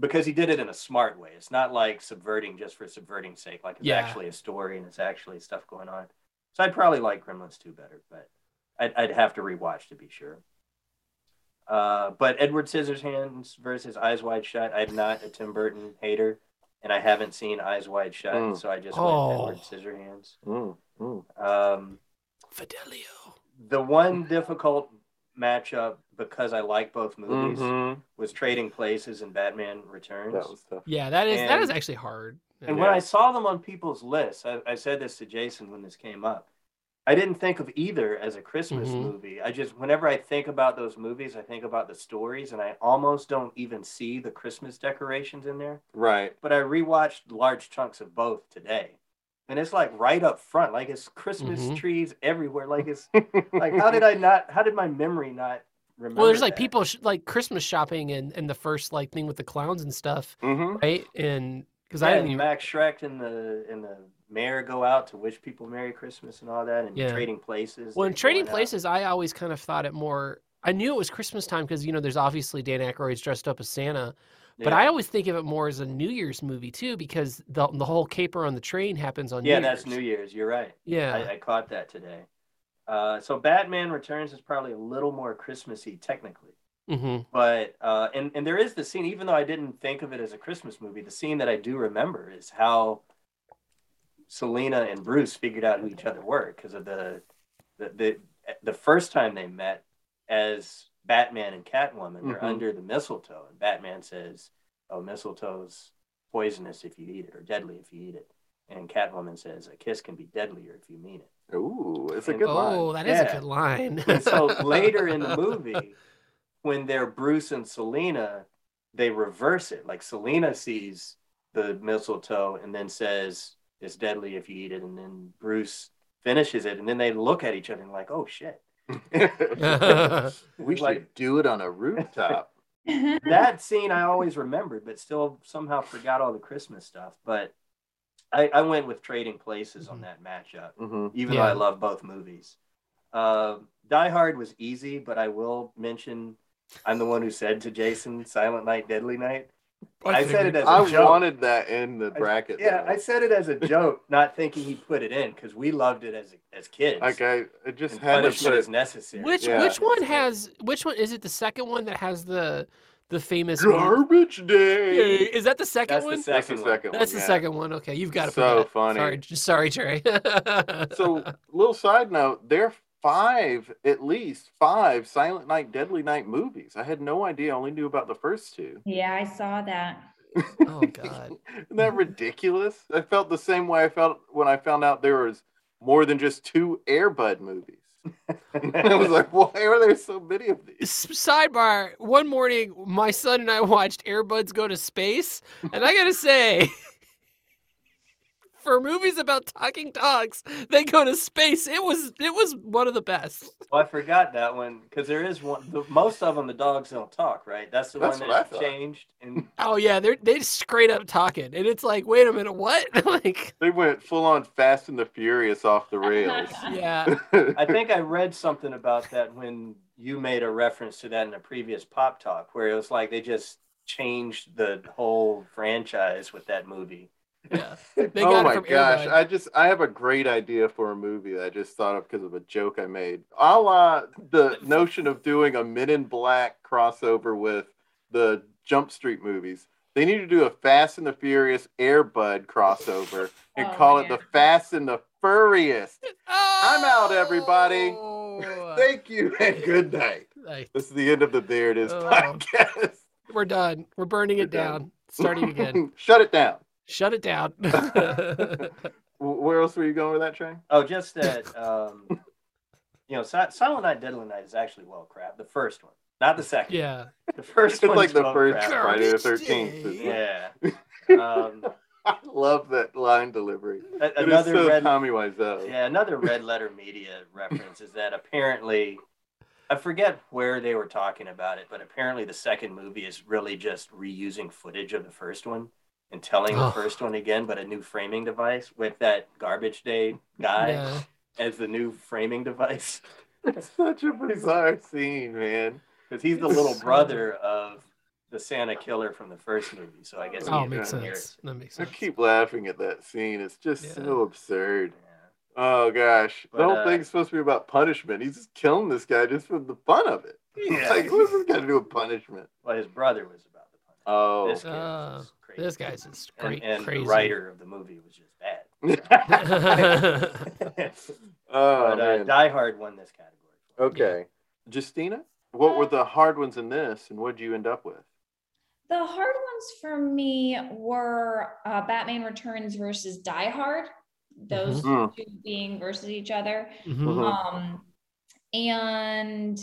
because he did it in a smart way. It's not like subverting just for subverting's sake. Like it's Yeah. actually a story and it's actually stuff going on. So I'd probably like Gremlins 2 better, but I'd, I'd have to rewatch to be sure. Uh, but Edward Scissorhands versus Eyes Wide Shut. I'm not a Tim Burton hater, and I haven't seen Eyes Wide Shut, Mm. so I just Oh. went Edward Scissorhands. Mm, mm. Um, Fidelio the one difficult matchup because I like both movies Mhm. was Trading Places and Batman Returns. That was tough. yeah that is that And- is actually hard and Yeah. when I saw them on people's lists, I, I said this to Jason when this came up. I didn't think of either as a Christmas Mhm. movie. I just, whenever I think about those movies, I think about the stories, and I almost don't even see the Christmas decorations in there. Right. But I rewatched large chunks of both today, and it's like right up front, like it's Christmas Mhm. trees everywhere. Like it's like how did I not? How did my memory not remember? well there's like people sh- like Christmas shopping and and the first like thing with the clowns and stuff hmm right and because Yeah, I didn't even Max Schreck and the and the mayor go out to wish people Merry Christmas and all that, and Yeah. trading places. Well, in Trading going out. Places, I always kind of thought it more. I knew it was Christmas time because you know there's obviously Dan Aykroyd's dressed up as Santa, but Yeah. I always think of it more as a New Year's movie too because the the whole caper on the train happens on New Year's. yeah, New that's Year's. New Year's. You're right. Yeah, I, I caught that today. Uh, so Batman Returns is probably a little more Christmassy technically, hmm but uh, and and there is the scene. Even though I didn't think of it as a Christmas movie, the scene that I do remember is how Selina and Bruce figured out who each other were because of the, the the the first time they met as Batman and Catwoman. They're Mhm. under the mistletoe, and Batman says, "Oh, mistletoe's poisonous if you eat it, or deadly if you eat it." And Catwoman says, "A kiss can be deadlier if you mean it." Ooh, it's a And- good Oh, line. that is Yeah. a good line. And so later in the movie, when they're Bruce and Selina, they reverse it. Like Selina sees the mistletoe and then says, It's deadly if you eat it. And then Bruce finishes it. And then they look at each other and like, Oh shit. we should Like- do it on a rooftop. That scene I always remembered, but still somehow forgot all the Christmas stuff. But I, I went with trading places on that matchup. hmm even Yeah. though I love both movies. Uh, Die Hard was easy, but I will mention I'm the one who said to Jason, "Silent Night, Deadly Night." I said it as a I joke. wanted that in the bracket. Yeah, though. I said it as a joke, not thinking he'd put it in because we loved it as as kids. Like I, I just and had to punishment put is necessary. which Yeah. which one has which one is it? The second one that has the the famous garbage day. Is that the second That's one? the That's second the one. second one. That's the second one. Okay, you've got to So put that. funny. Sorry, j- sorry, Trey. So, little side note: there are five, at least five Silent Night, Deadly Night movies. I had no idea. I only knew about the first two. Yeah, I saw that. oh God. Isn't that ridiculous? I felt the same way I felt when I found out there was more than just two Air Bud movies. I was like, why are there so many of these? Sidebar: One morning, my son and I watched Airbuds go to space, and I gotta say, for movies about talking dogs, they go to space. It was it was one of the best. Well, I forgot that one because there is one. The, most of them, the dogs don't talk, right? That's the That's one that changed. And Oh yeah, they're they straight up talking, and it's like, wait a minute, what? like, They went full on Fast and the Furious off the rails. yeah, I think I read something about that when you made a reference to that in a previous pop talk, where it was like they just changed the whole franchise with that movie. Yeah. Oh it my gosh! I just I have a great idea for a movie that I just thought of because of a joke I made. A la the notion of doing a Men in Black crossover with the Jump Street movies. They need to do a Fast and the Furious Air Bud crossover and Oh, call it the Fast and the Furriest. I'm out, everybody. Oh, Thank you and good night. This is the end of the There It Is Oh. podcast. We're done. We're burning it We're done. down. Starting again. Shut it down. Shut it down. Where else were you going with that, train? Oh, just that, um, you know, Silent Night, Deadly Night is actually well crap. The first one, not the second. yeah. The first It's one like the well first crap. Friday the 13th. day. isn't it? Yeah. Um, I love that line delivery. a- It is another so red, Tommy Wiseau. yeah, another red letter media reference is that apparently, I forget where they were talking about it, but apparently the second movie is really just reusing footage of the first one and telling the Oh. first one again, but a new framing device with that garbage day guy Yeah. as the new framing device. It's such a bizarre scene, man. Because he's the little brother of the Santa killer from the first movie. So I guess Oh, makes in here. sense. That makes sense. I keep laughing at that scene. It's just Yeah. so absurd. Yeah. Oh gosh. But, the whole uh, thing's supposed to be about punishment. He's just killing this guy just for the fun of it. Yeah. Like, what does this got to do with punishment? Well, his brother was about the punch. Oh. This kid Uh, was crazy. This guy's just and, great, and crazy. the writer of the movie was just bad. oh but uh. Die Hard won this category. Okay. Justina, what were the hard ones in this, and what did you end up with? The hard ones for me were uh, Batman Returns versus Die Hard. Those Mhm. two being versus each other. Mhm. Mhm. Um, and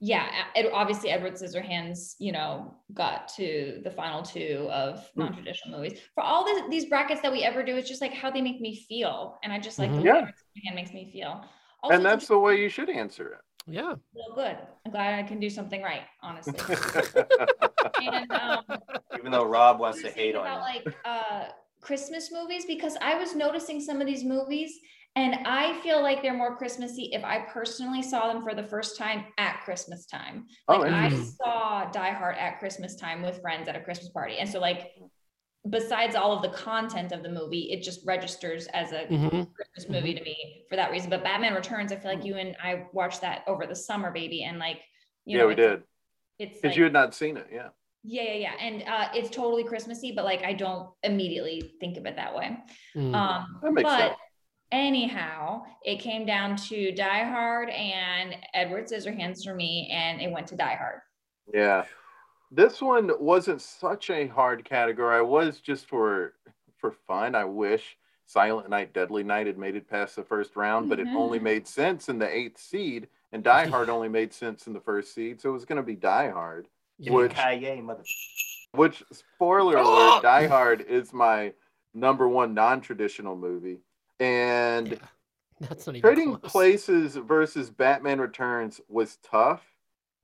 yeah, Ed, obviously Edward Scissorhands, you know, got to the final two of non-traditional movies. For all the, these brackets that we ever do, it's just like how they make me feel, and I just like Mhm. the Yeah. Edward Scissorhands makes me feel. Also, and that's the way you should answer it. Yeah. feel good. I'm glad I can do something right, honestly. and um, Even though Rob wants to hate thinking on about you. like uh Christmas movies because I was noticing some of these movies and I feel like they're more Christmassy if I personally saw them for the first time at Christmas time. Oh, Like I saw Die Hard at Christmas time with friends at a Christmas party. And so like besides all of the content of the movie, it just registers as a Mhm. Christmas movie to me for that reason. But Batman Returns, I feel like you and I watched that over the summer, baby, and like you yeah, know, we did. It's Because like, you had not seen it, yeah. yeah, yeah, yeah. And uh, it's totally Christmassy, but like I don't immediately think of it that way. Mm. Um, That makes but sense. Anyhow, it came down to Die Hard and Edward Scissorhands for me, and it went to Die Hard. Yeah. This one wasn't such a hard category. I was just for for fun. I wish Silent Night, Deadly Night had made it past the first round, but it only Mhm. made sense in the eighth seed, and Die Hard only made sense in the first seed, so it was going to be Die Hard. Yeah. Which- Kaye, mother. Which, spoiler alert, Die Hard is my number one non-traditional movie, and Yeah. That's not even Trading close. Places versus Batman Returns was tough.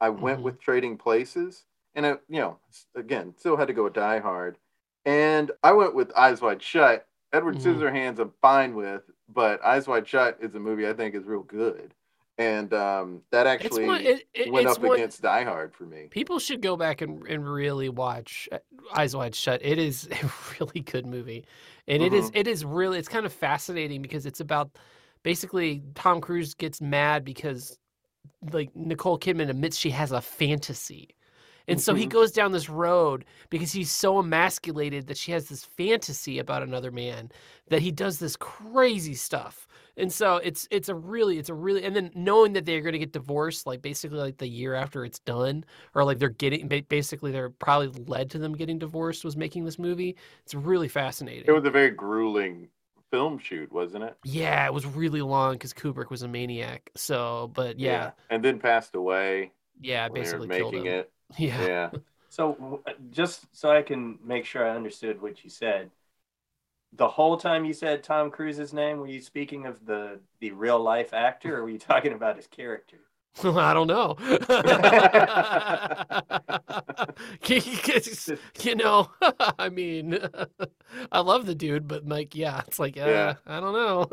I went Mhm. with Trading Places, and I, you know, again, still had to go with Die Hard, and I went with Eyes Wide Shut. Edward Mhm. Scissorhands, I'm fine with, but Eyes Wide Shut is a movie I think is real good, and um, that actually one. It, it, went up one- against Die Hard for me. People should go back and, and really watch uh, Eyes Wide Shut. It is a really good movie, and it is Mm-hmm. it is really it's kind of fascinating because it's about basically Tom Cruise gets mad because like Nicole Kidman admits she has a fantasy. And so he Mhm. goes down this road because he's so emasculated that she has this fantasy about another man that he does this crazy stuff. And so it's it's a really it's a really and then knowing that they're going to get divorced like basically like the year after it's done or like they're getting basically they're probably led to them getting divorced was making this movie. It's really fascinating. It was a very grueling film shoot, wasn't it? yeah, it was really long because Kubrick was a maniac. So, but yeah, and then passed away yeah, basically killed making him. it. Yeah. Yeah. So just so I can make sure I understood what you said, the whole time you said Tom Cruise's name, were you speaking of the the real life actor, or were you talking about his character? I don't know. you know, I mean, I love the dude, but like, yeah, it's like, uh, Yeah. I don't know.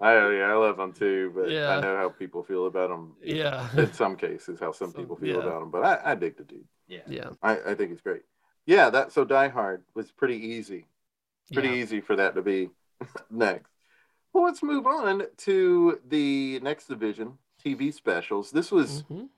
I yeah, I love him too, but Yeah. I know how people feel about him. yeah, In some cases, how some So, people feel yeah. about him, but I, I dig the dude. Yeah. yeah, I, I think he's great. Yeah, that so Die Hard was pretty easy. Pretty yeah. easy for that to be next. Well, let's move on to the next division, TV specials. This was Mhm.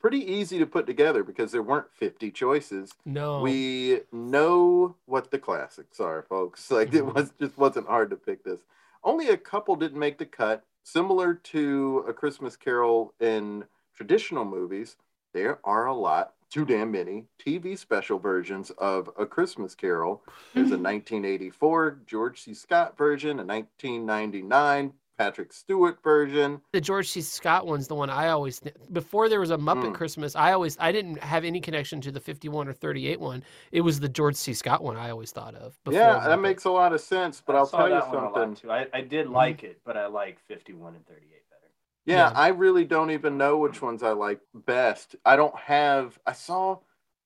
pretty easy to put together because there weren't 50 choices. No, We know what the classics are, folks. Like it Mhm. was just wasn't hard to pick this. Only a couple didn't make the cut. Similar to A Christmas Carol in traditional movies, there are a lot, too damn many, TV special versions of A Christmas Carol. There's a 1984 George C. Scott version, a 1999 Patrick Stewart version. the George C. Scott one's the one I always th- before there was a Muppet Mm. Christmas. I always I didn't have any connection to the fifty-one or thirty-eight one. It was the George C. Scott one I always thought of. Before yeah, that makes a lot of sense, but I I'll saw tell you that one a lot, something. too. I, I did Mhm. like it, but I like 51 and 38 better. Yeah, Yeah. I really don't even know which ones I like best. I don't have, I saw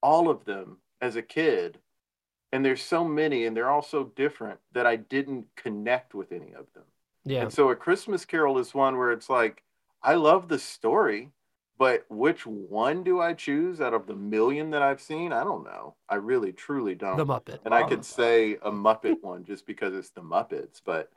all of them as a kid, and there's so many, and they're all so different that I didn't connect with any of them. Yeah. And so A Christmas Carol is one where it's like, I love the story, but which one do I choose out of the million that I've seen? I don't know. I really, truly don't. The Muppet. And I could say a Muppet one just because it's the Muppets, but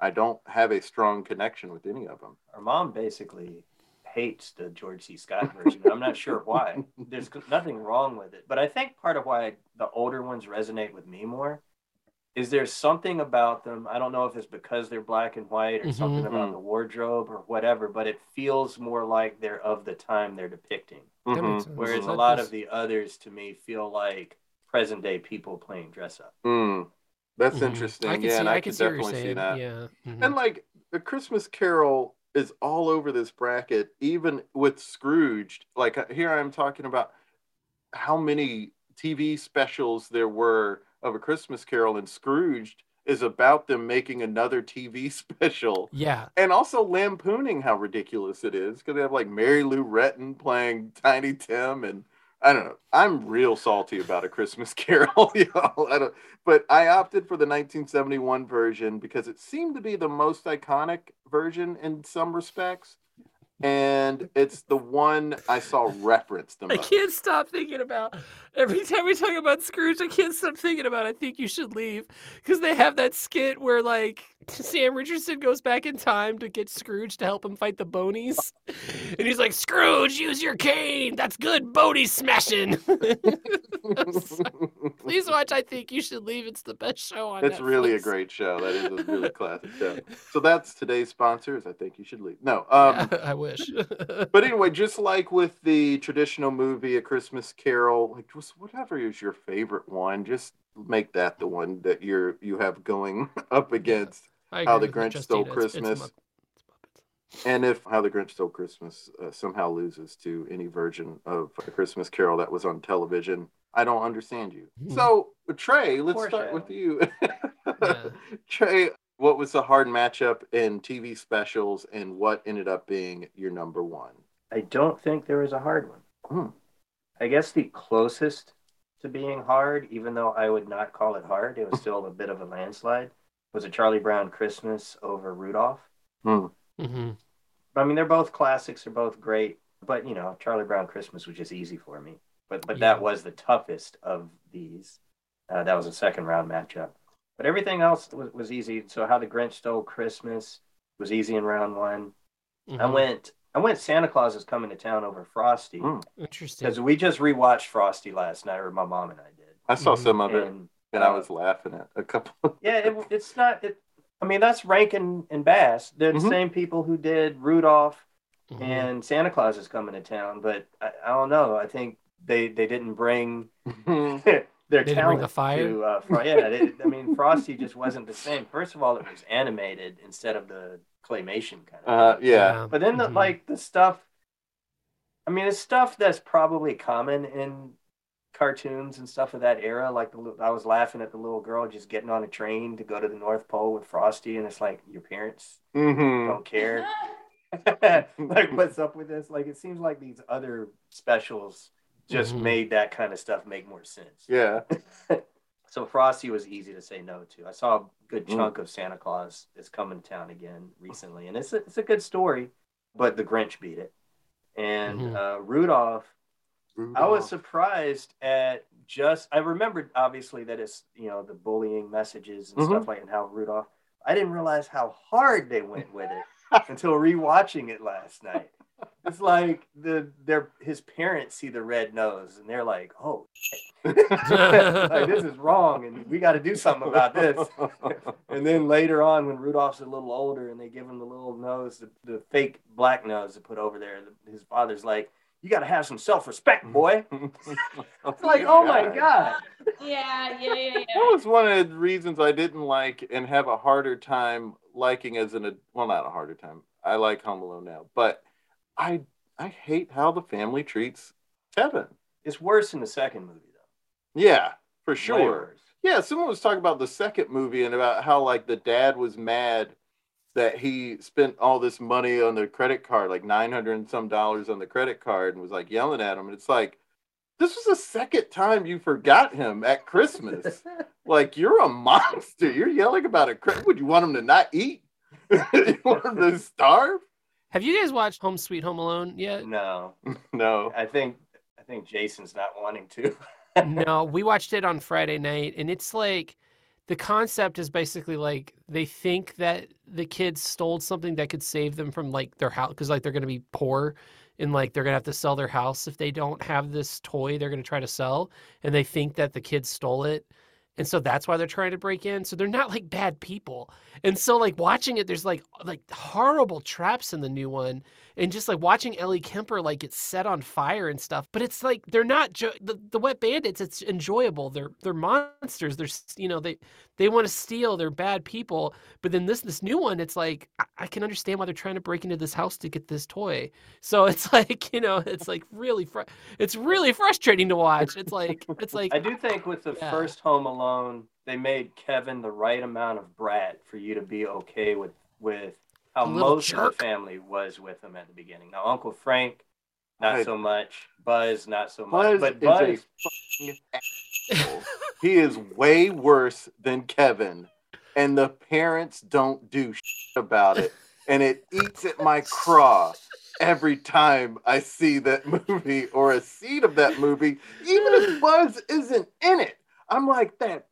I don't have a strong connection with any of them. Our mom basically hates the George C. Scott version. I'm not sure why. There's nothing wrong with it, but I think part of why the older ones resonate with me more is there something about them. I don't know if it's because they're black and white or something Mhm. about the wardrobe or whatever, but it feels more like they're of the time they're depicting. That Mhm. makes sense. Whereas a lot does- of the others to me feel like present day people playing dress up. Mm, that's Mhm. interesting. I can yeah, see. and I, I, can see definitely see that. Yeah. mhm. And like a Christmas Carol is all over this bracket, even with Scrooged. Like uh, here, I'm talking about how many TV specials there were of a Christmas Carol, and Scrooged is about them making another TV special. yeah. and also lampooning how ridiculous it is because they have like Mary Lou Retton playing Tiny Tim, and I don't know. I'm real salty about a Christmas Carol, y'all. I don't, but I opted for the 1971 version because it seemed to be the most iconic version in some respects, and it's the one I saw referenced the I most. can't stop thinking about every time we talk about Scrooge. I can't stop thinking about. I think you should leave because they have that skit where like Sam Richardson goes back in time to get Scrooge to help him fight the Bonies, and he's like, "Scrooge, use your cane. That's good Boney smashing." Please watch. I think you should leave. It's the best show on. It's really a great show. That is a really classic show. So that's today's sponsors. I think you should leave. No, um, I wish. But anyway, just like with the traditional movie, A Christmas Carol, like just whatever is your favorite one, just make that the one that you're you have going up against. I How the Grinch Stole It's- it's Christmas. It's And if How the Grinch Stole Christmas uh, somehow loses to any version of A Christmas Carol that was on television, I don't understand you. Hmm. So Trey, let's start with you. Yeah. Trey, what was the hard matchup in TV specials, and what ended up being your number one? I don't think there was a hard one. Hmm. I guess the closest to being hard, even though I would not call it hard, it was still a bit of a landslide, was a Charlie Brown Christmas over Rudolph. Hmm. Mhm. I mean, they're both classics, they're both great, but you know, Charlie Brown Christmas was just easy for me. But but Yeah. that was the toughest of these. Uh, that was a second round matchup. But everything else was, was easy. So how the Grinch stole Christmas was easy in round one. I Mhm. went I went Santa Claus is coming to town over Frosty. Hmm. Interesting. Because we just rewatched Frosty last night, or my mom and I did. I saw some of it, And and I uh, was laughing at a couple. yeah, it, it's not. It, I mean, that's Rankin and Bass. They're the Mhm. same people who did Rudolph Mhm. and Santa Claus is coming to town. But I, I don't know. I think they they didn't bring their didn't bring talent the fire? To, uh, Fro- yeah, they, I mean, Frosty just wasn't the same. First of all, it was animated instead of the claymation kind of. uh, thing. yeah. But then the Mhm. like the stuff I mean it's stuff that's probably common in cartoons and stuff of that era. Like the, I was laughing at the little girl just getting on a train to go to the North Pole with Frosty, and it's like your parents hmm don't care. like what's up with this? Like it seems like these other specials just Mhm. made that kind of stuff make more sense. Yeah. So Frosty was easy to say no to. I saw a good Mm. chunk of Santa Claus is coming to town again recently, and it's a, it's a good story, but the Grinch beat it. And Mhm. uh, Rudolph, I was surprised at just I remembered obviously that it's you know the bullying messages and Mhm. stuff like and how Rudolph. I didn't realize how hard they went with it until rewatching it last night. It's like the their his parents see the red nose and they're like, oh, like this is wrong and we got to do something about this. And then later on, when Rudolph's a little older and they give him the little nose, the, the fake black nose to put over there, the, his father's like, "You got to have some self-respect, boy." It's like, oh my god. yeah, yeah, yeah, That was one of the reasons I didn't like and have a harder time liking as an ad- well, not a harder time. I like Home Alone now, but I I hate how the family treats Kevin. It's worse in the second movie though. Yeah, for sure. Yeah, someone was talking about the second movie and about how like the dad was mad that he spent all this money on the credit card, like nine hundred and some dollars on the credit card, and was like yelling at him. And it's like, this was the second time you forgot him at Christmas. like you're a monster. You're yelling about a credit. Would you want him to not eat? you want him to starve? Have you guys watched Home Sweet Home Alone yet? No, No. I think I think Jason's not wanting to. no, we watched it on Friday night, and it's like the concept is basically like they think that the kids stole something that could save them from like their house because like they're gonna be poor and like they're gonna have to sell their house if they don't have this toy they're gonna try to sell, and they think that the kids stole it. And so that's why they're trying to break in. So they're not like bad people. And so like watching it, there's like like horrible traps in the new one and just like watching Ellie Kemper like get set on fire and stuff. But it's like they're not jo- the, the wet bandits. It's enjoyable. They're they're monsters. They're you know they they want to steal. They're bad people. But then this this new one, it's like I, I can understand why they're trying to break into this house to get this toy. So it's like you know it's like really fr- it's really frustrating to watch. It's like it's like I do think with the Yeah. first Home Alone, they made Kevin the right amount of brat for you to be okay with with how A little most of the family was with him at the beginning. Now Uncle Frank, not I- so much. Buzz, not so Buzz much. But is Buzz, a fucking he is way worse than Kevin, and the parents don't do shit about it, and it eats at my craw every time I see that movie or a scene of that movie, even if Buzz isn't in it. I'm like that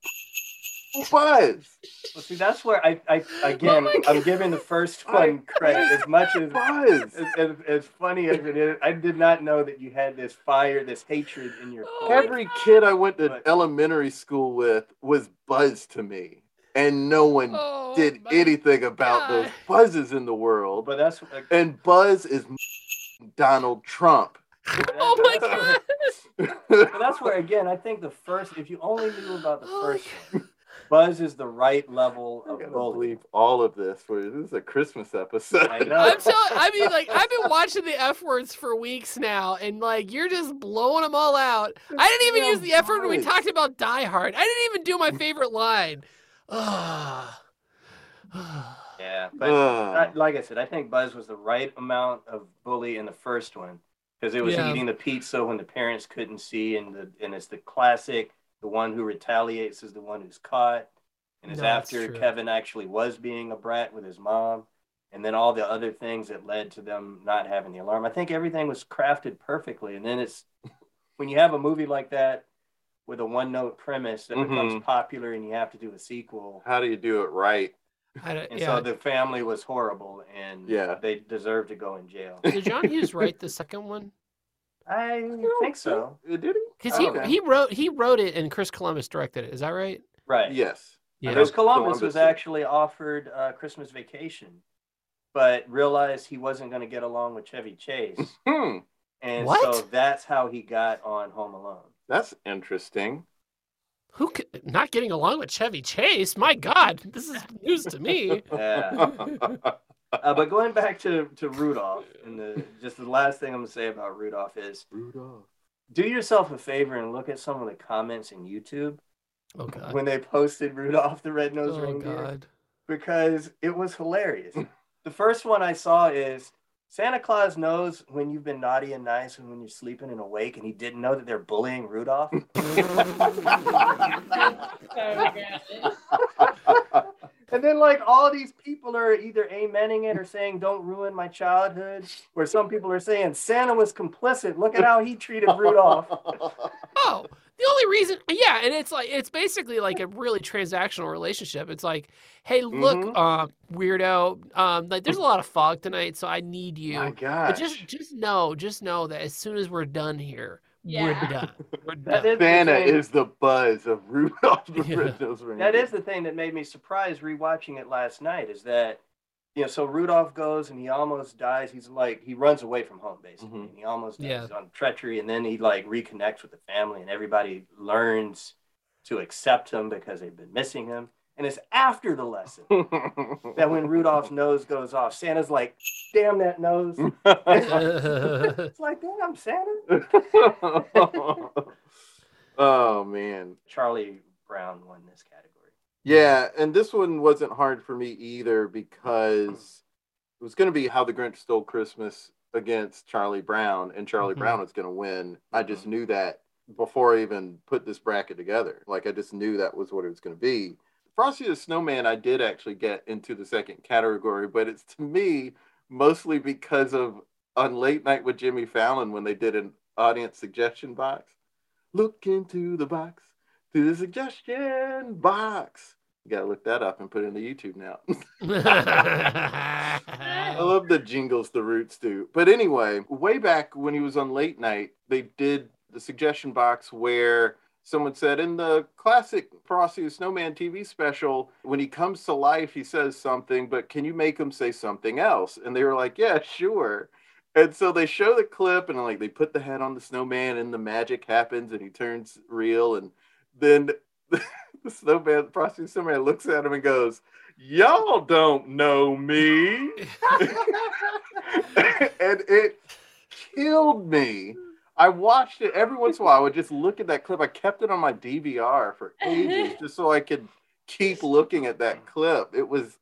Buzz. well, see, that's where I, I again, oh my I'm giving the first one credit as much as Buzz. as, as, as funny as it is. I did not know that you had this fire, this hatred in your Oh core. my Every kid I went to But- elementary school with was Buzz to me, and no one Oh, did anything about those buzzes in the world. But that's And Buzz is Donald Trump. Oh my god! But that's where again I think the first if you only knew about the Oh, first one, Buzz is the right level of gotta bully. believe all of this. For this is a Christmas episode. I know. I'm telling. I mean, like I've been watching the F words for weeks now, and like you're just blowing them all out. I didn't even use the F word when we talked about Die Hard. I didn't even do my favorite line. Ah. Yeah, but Ugh. I- like I said, I think Buzz was the right amount of bully in the first one because it was Yeah. eating the pizza when the parents couldn't see, and the and it's the classic. The one who retaliates is the one who's caught, and it's No, after. Kevin actually was being a brat with his mom, and then all the other things that led to them not having the alarm. I think everything was crafted perfectly, and then it's when you have a movie like that with a one-note premise that becomes Mhm. popular, and you have to do a sequel. How do you do it right? And yeah. so the family was horrible, and Yeah. they deserve to go in jail. Did John Hughes write the second one? I think so. Did he? Because he Okay. he wrote he wrote it and Chris Columbus directed it. Is that right? Right. Yes. Yeah. Chris Columbus, Columbus was actually offered uh, Christmas Vacation, but realized he wasn't going to get along with Chevy Chase, Hmm. and What? so that's how he got on Home Alone. That's interesting. Who c not getting along with Chevy Chase? My God, this is news to me. Yeah. uh, but going back to, to Rudolph, and the just the last thing I'm going to say about Rudolph is Rudolph. do yourself a favor and look at some of the comments in YouTube Oh god. when they posted Rudolph the Red-Nosed Oh Reindeer god. because it was hilarious. the first one I saw is Santa Claus knows when you've been naughty and nice and when you're sleeping and awake, and he didn't know that they're bullying Rudolph. and then, like, all these people are either amening it or saying, Don't ruin my childhood. Or some people are saying, Santa was complicit. Look at how he treated Rudolph. Oh, the only reason, yeah, and it's like it's basically like a really transactional relationship. It's like, hey, look, Mhm. uh, weirdo, um, like there's a lot of fog tonight, so I need you. My But gosh. just, just know, just know that as soon as we're done here, Yeah. we're done. We're That done. is Santa thing- is the buzz of Rudolph the Yeah. Red-Nosed Reindeer. That is the thing that made me surprised rewatching it last night is that, you know, so Rudolph goes and he almost dies. He's like, he runs away from home basically. Mhm. And he almost dies Yeah. On treachery. And then he like reconnects with the family and everybody learns to accept him because they've been missing him. And it's after the lesson that when Rudolph's nose goes off, Santa's like, damn that nose. it's like, damn, I'm Santa. oh man. Charlie Brown won this category. Yeah, and this one wasn't hard for me either because it was going to be How the Grinch Stole Christmas against Charlie Brown, and Charlie Mhm. Brown was going to win. I just knew that before I even put this bracket together. Like, I just knew that was what it was going to be. Frosty the Snowman, I did actually get into the second category, but it's to me mostly because of on Late Night with Jimmy Fallon when they did an audience suggestion box. Look into the box to the suggestion box. You gotta look that up and put it into YouTube now. I love the jingles the roots do. But anyway, way back when he was on late night, they did the suggestion box where someone said in the classic Frosty the Snowman TV special, when he comes to life, he says something, but can you make him say something else? And they were like, Yeah, sure. And so they show the clip and like they put the head on the snowman and the magic happens and he turns real and then the snowman Frosty the Snowman looks at him and goes, Y'all don't know me. and it killed me. I watched it every once in a while. I would just look at that clip. I kept it on my DVR for ages just so I could keep looking at that clip. It was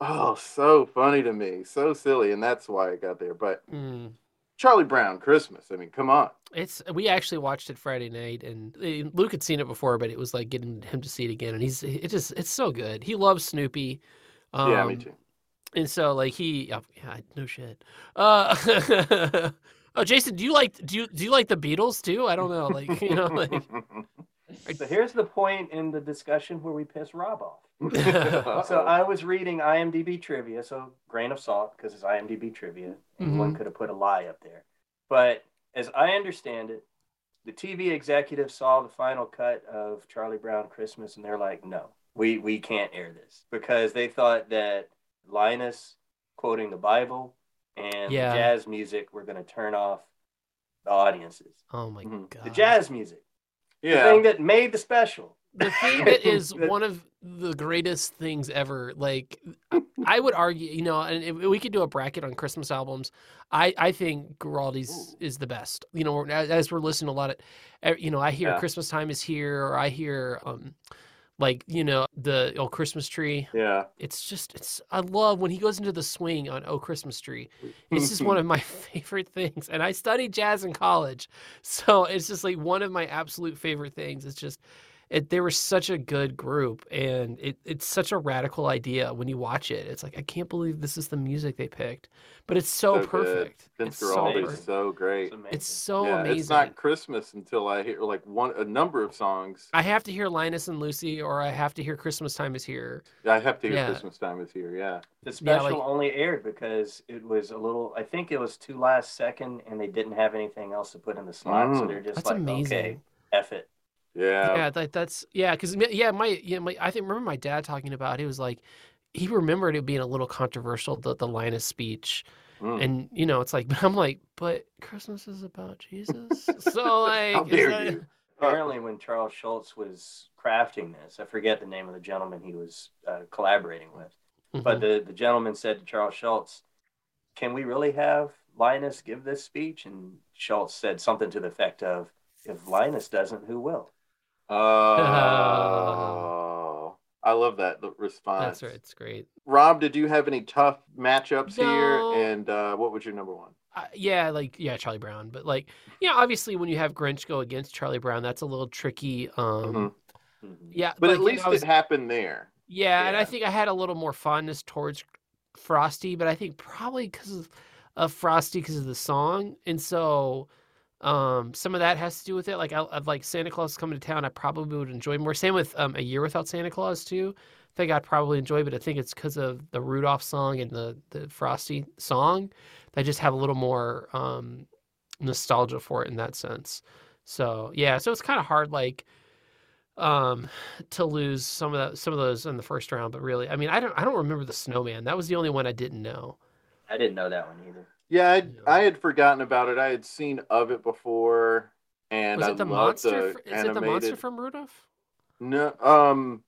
oh so funny to me, so silly, and that's why I got there. But Mm. Charlie Brown Christmas. I mean, come on. It's we actually watched it Friday night, and Luke had seen it before, but it was like getting him to see it again, and he's it just it's so good. He loves Snoopy. Um, yeah, me too. And so like he, oh, yeah, no shit. Uh, oh, Jason, do you like do you do you like the Beatles too? I don't know, like you know, like So here's the point in the discussion where we piss Rob off. So I was reading IMDb trivia, so grain of salt because it's IMDb trivia. Anyone Mhm. could have put a lie up there. But as I understand it, the TV executives saw the final cut of Charlie Brown Christmas and they're like, no, we, we can't air this because they thought that Linus quoting the Bible and Yeah. the jazz music were going to turn off the audiences. oh my Mhm. god, The jazz music, Yeah. the yeah. thing that made the special. the thing that is one of the greatest things ever like I- i would argue you know and if we could do a bracket on christmas albums i i think Guaraldi's is the best you know as, as we're listening a lot of you know i hear Yeah. christmas time is here or i hear um like you know the oh christmas tree. Yeah. it's just it's i love when he goes into the swing on oh christmas tree. It's just one of my favorite things and i studied jazz in college so it's just like one of my absolute favorite things. It's just it, they were such a good group and it, it's such a radical idea when you watch it it's like i can't believe this is the music they picked but it's so, good. perfect Vince it's so, Guaraldi's so great. It's amazing. it's so yeah, amazing it's not Christmas until I hear like one a number of songs. i have to hear linus and lucy or i have to hear christmas time is here I have to hear Yeah. Christmas time is here. Yeah. The Yeah, special like- only aired because it was a little. I think it was too last second, and they didn't have anything else to put in the slot, so Mm. they're just that's like, amazing okay, f it. Yeah. yeah that, that's yeah because yeah my yeah my i think remember my dad talking about it was like he remembered it being a little controversial the, the linus speech Mm. and you know it's like but i'm like but christmas is about jesus so like How is dare that- Apparently, when Charles Schulz was crafting this, I forget the name of the gentleman he was uh, collaborating with, but Mhm. the the gentleman said to Charles Schulz, "Can we really have Linus give this speech?" And Schulz said something to the effect of, "If Linus doesn't, who will?" Oh, I love that the response. That's right. It's great. Rob, did you have any tough matchups No. here? And uh, what was your number one? Uh, yeah, like yeah, Charlie Brown. But like, yeah, obviously when you have Grinch go against Charlie Brown, that's a little tricky. Um, Mhm. Mhm. yeah, But like, at you least know, I was- it happened there. Yeah, and I think I had a little more fondness towards Frosty, but I think probably because of, of Frosty because of the song, and so um, some of that has to do with it. Like I, I like Santa Claus coming to town, I probably would enjoy more. Same with um, A Year Without Santa Claus too. I think I'd probably enjoy, but I think it's because of the Rudolph song and the the Frosty song. I just have a little more um, nostalgia for it in that sense. So yeah, so it's kind of hard, like um to lose some of that some of those in the first round but really i mean i don't i don't remember the snowman that was the only one i didn't know I didn't know that one either. Yeah, I, Yeah. I had forgotten about it. I had seen of it before, and was I it the loved monster the fr- is animated. it the monster from rudolph No, um,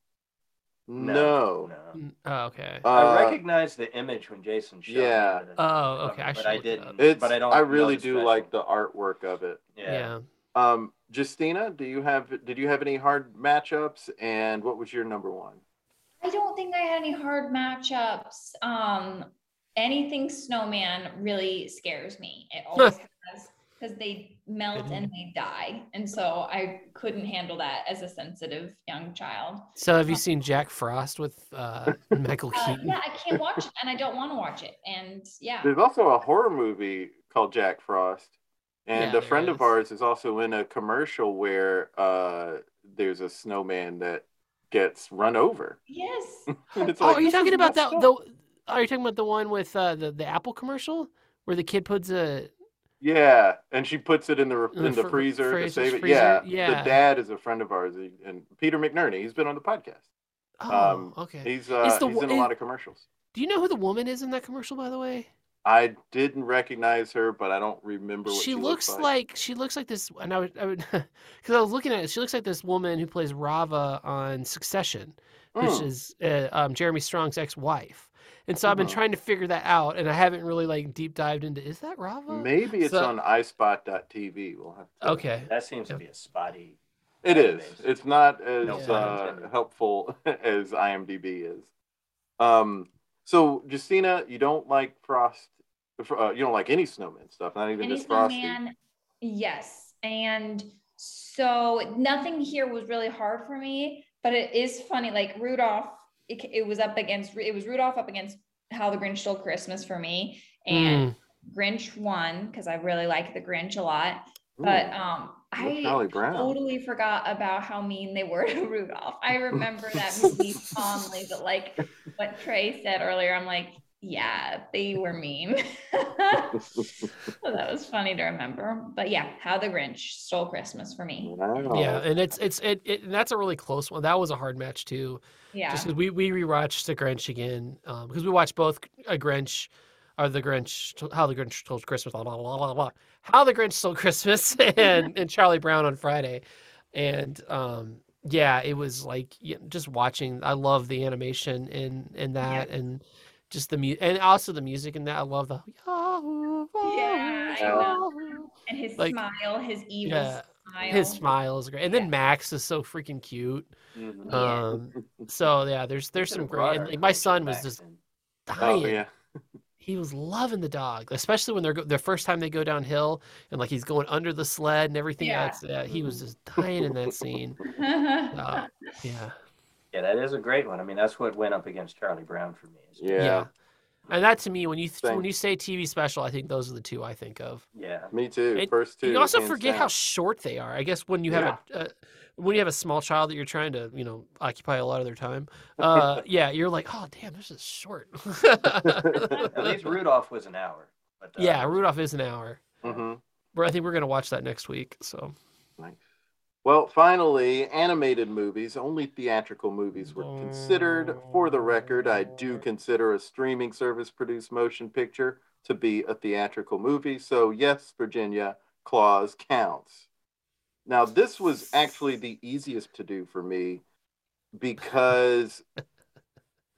no. no. N- oh okay Uh, I recognized the image when Jason showed it. yeah. me. the- Oh, okay, I But I look it up. didn't. It's. but I don't. I really do special. like the artwork of it. yeah, Yeah. Um, Justina, do you have did you have any hard matchups? And what was your number one? I don't think I had any hard matchups. Um, anything snowman really scares me. It always has because they melt and they die, and so I couldn't handle that as a sensitive young child. so have you seen jack frost with uh michael Uh, keaton yeah, I can't watch it, and I don't want to watch it. And yeah, There's also a horror movie called Jack Frost, and Yeah, a friend there of ours is also in a commercial where uh, there's a snowman that gets run over. yes, And it's oh like, are you this talking is about that messed up. the are you talking about the one with uh the, the apple commercial where the kid puts a Yeah, and she puts it in the In the in the fr- freezer to save it. freezer, Yeah, yeah. the dad is a friend of ours, and Peter McNerney. He's been on the podcast. oh Um, okay He's uh, the he's in a lot of commercials. do you know who the woman is in that commercial by the way I didn't recognize her, but I don't remember what she she, looks like. like she looks like this and i would i would because i was looking at it she looks like this woman who plays rava on succession which Hmm. is uh, um, jeremy strong's ex-wife and so i've been Mhm. trying to figure that out and i haven't really like deep dived into is that rava Maybe it's So- on iSpot.tv. We'll have to. okay That seems to be a spotty. It is. database. It's not as No uh, helpful as IMDb is. Um. So, Justina, you don't like Frost. Uh, you don't like any snowman stuff, not even any just Frosty. snowman, yes. And so nothing here was really hard for me, but it is funny. Like Rudolph, it, it was up against it was Rudolph up against How the Grinch Stole Christmas for me, and Mm. Grinch won because I really like the Grinch a lot. Ooh, But um, I totally forgot about how mean they were to Rudolph. I remember that movie fondly, but like what Trey said earlier, I'm like, yeah, they were mean. So that was funny to remember. But yeah, How the Grinch Stole Christmas for me. Wow. yeah and it's it's it, it and that's a really close one that was a hard match too Yeah. just because we we rewatched the grinch again um because we watched both a grinch or the grinch how the grinch stole christmas blah, blah, blah, blah, blah. how the grinch stole christmas and and charlie brown on friday and um yeah it was like just watching i love the animation in in that and just the music and also the music in that i love the Yeah, I know. and his like, smile, his evil yeah, smile. his smile is great and then Yeah. max is so freaking cute Mhm. Yeah. um so yeah there's there's Could've some great and, like my son was just dying Oh yeah. he was loving the dog, especially when they're go- the first time they go downhill and like he's going under the sled and everything. Yeah. else. yeah he was just dying in that scene. Uh, yeah, Yeah, that is a great one. I mean, that's what went up against Charlie Brown for me. is- yeah. And that to me, when you th- when you say TV special, I think those are the two I think of. Yeah. Me too. And First two. you also hands forget how short they are. I guess when you have a uh, when you have a small child that you're trying to you know occupy a lot of their time, uh, yeah, you're like, oh damn, this is short. At least Rudolph was an hour. But, uh, yeah, Rudolph is an hour. Mhm. But I think we're gonna watch that next week. So Nice. Well, finally, animated movies. Only theatrical movies were considered. For the record, I do consider a streaming service produced motion picture to be a theatrical movie. So, yes, Virginia, Claus counts. Now, this was actually the easiest to do for me because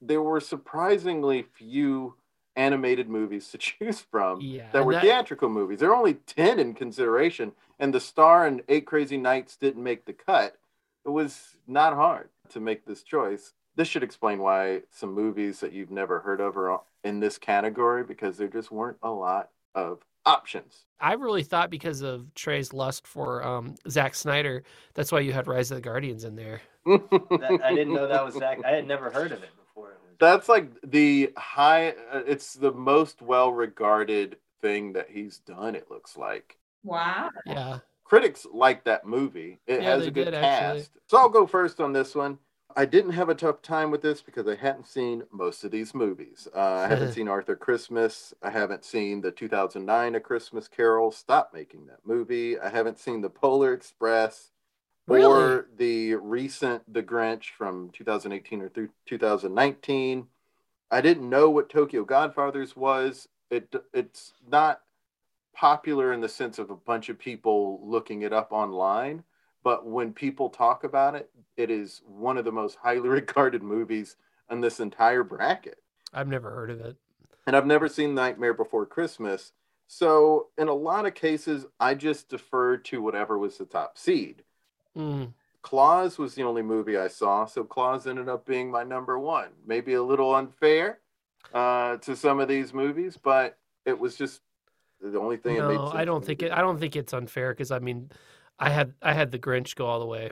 there were surprisingly few animated movies to choose from Yeah, that were that- theatrical movies. There are only 10 in consideration, and The Star and Eight Crazy Nights didn't make the cut. It was not hard to make this choice. This should explain why some movies that you've never heard of are in this category because there just weren't a lot of options. I really thought because of Trey's lust for um, Zack Snyder, that's why you had Rise of the Guardians in there. That, I didn't know that was Zack. I had never heard of it before. That's like the high, uh, it's the most well regarded thing that he's done, it looks like. Wow. Yeah. critics like that movie. It Yeah, has a good did, cast. actually. So I'll go first on this one. I didn't have a tough time with this because I hadn't seen most of these movies. Uh, I haven't seen Arthur Christmas. I haven't seen the 2009 A Christmas Carol. Stop making that movie. I haven't seen the Polar Express Really? or the recent The Grinch from 2018 or through 2019. I didn't know what Tokyo Godfathers was. It it's not popular in the sense of a bunch of people looking it up online, but when people talk about it, it is one of the most highly regarded movies in this entire bracket. I've never heard of it. And I've never seen Nightmare Before Christmas. So, in a lot of cases, I just deferred to whatever was the top seed. Mm. Claus was the only movie I saw, so Claus ended up being my number one. Maybe a little unfair uh, to some of these movies, but it was just the only thing. No, I don't think it. I don't think it's unfair because I mean, I had I had the Grinch go all the way.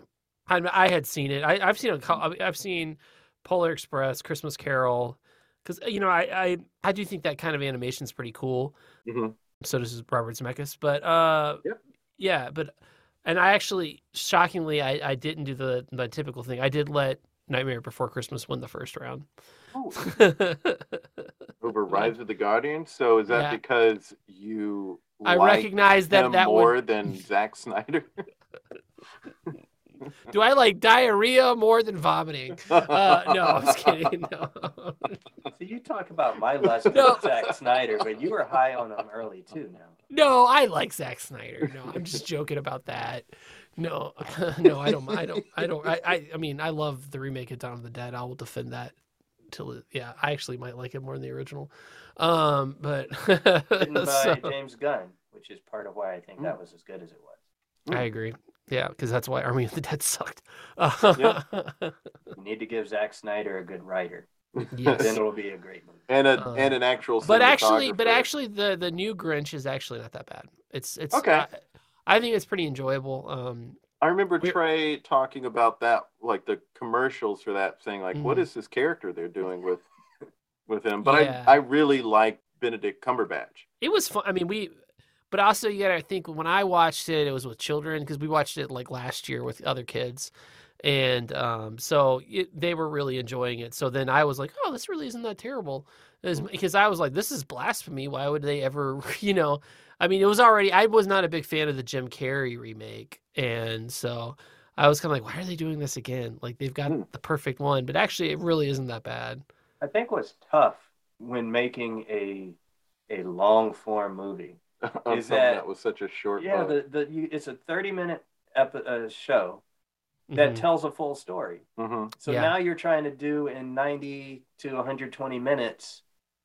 I I had seen it. I, I've seen a, I've seen Polar Express, Christmas Carol, because you know I, I I do think that kind of animation is pretty cool. Mhm. So does Robert Zemeckis, but uh, Yep. yeah, but and I actually shockingly I I didn't do the the typical thing. I did let Nightmare Before Christmas win the first round. Oh, over Rise of the Guardians. So is that Yeah. because you I like recognize that that more would. than Zack Snyder? Do I like diarrhea more than vomiting? Uh, no, I was kidding. No. so you talk about my lust No. for Zack Snyder, but you were high on him early too. Now. No, I like Zack Snyder. No, I'm just joking about that. No, no, I don't. I don't. I don't. I, I. I mean, I love the remake of Dawn of the Dead. I will defend that till. it- Yeah, I actually might like it more than the original. Um, but Written by so- James Gunn, which is part of why I think that was as good as it was. I agree. Yeah, because that's why Army of the Dead sucked. Yeah. You need to give Zack Snyder a good writer, yes. then it'll be a great movie. and a Uh, and an actual. but actually, but actually, the the new Grinch is actually not that bad. It's it's Okay. I, I think it's pretty enjoyable. Um, I remember We're- Trey talking about that, like the commercials for that, saying like, "What Mhm. is this character they're doing with with him?" But Yeah. I I really like Benedict Cumberbatch. it was fun. I mean, we, but also you gotta think when I watched it, it was with children because we watched it like last year with other kids, and um, so it, they were really enjoying it. So then I was like, oh, this really isn't that terrible, As- because I was like, this is blasphemy. Why would they ever, you know? I mean, it was already. I was not a big fan of the Jim Carrey remake, and so. I was kind of like, why are they doing this again? Like they've got Hmm. the perfect one, but actually, it really isn't that bad. I think what's tough when making a a long form movie. Is that- that was such a short. Yeah, bite. the, the you, it's a thirty minute epi- uh, show that Mhm. tells a full story. Mhm. So Yeah. now you're trying to do in 90 to 120 minutes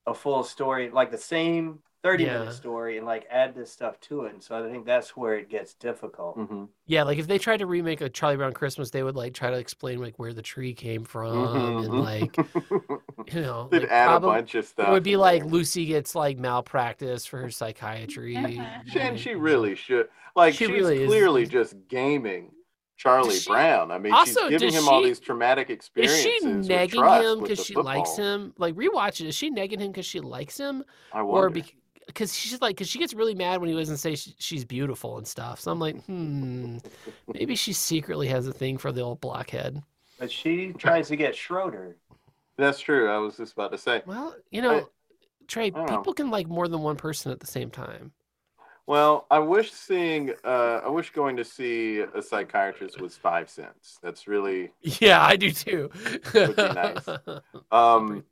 a full story, like the same 30 Yeah. minute story, and like add this stuff to it. And so I think that's where it gets difficult. Mhm. Yeah, like if they tried to remake a Charlie Brown Christmas, they would like try to explain like where the tree came from Mhm. and like you know, They'd like, add probab- a bunch of stuff. It would be like there. Lucy gets like malpractice for her psychiatry. And she really should. Like She she's really is- clearly just gaming Charlie she- Brown. I mean, Also, she's giving does him all these traumatic experiences. Is experiences. she with negging trust him because the she likes him? Like rewatch it. Is she negging him because she likes him, I or wonder. because she's like because she gets really mad when he doesn't say she, she's beautiful and stuff? So I'm like, hmm, maybe she secretly has a thing for the old blockhead. But she tries to get Schroeder. That's true. I was just about to say. Well, you know, Trey, don't know. people can like more than one person at the same time. Well, I wish seeing, uh, I wish going to see a psychiatrist was five cents. That's really, Yeah, I do too. Would be nice. um,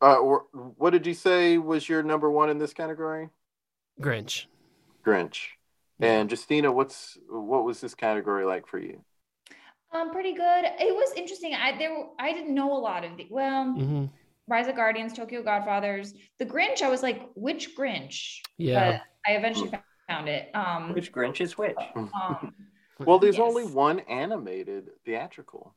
uh, what did you say was your number one in this category? Grinch. Grinch. And Justina, what's what was this category like for you? Um, pretty good. It was interesting. I there I didn't know a lot of the well. hmm Rise of Guardians, Tokyo Godfathers, The Grinch. I was like, which Grinch? Yeah. But I eventually found it. Um, Which Grinch is which? um, Well, there's Yes. only one animated theatrical,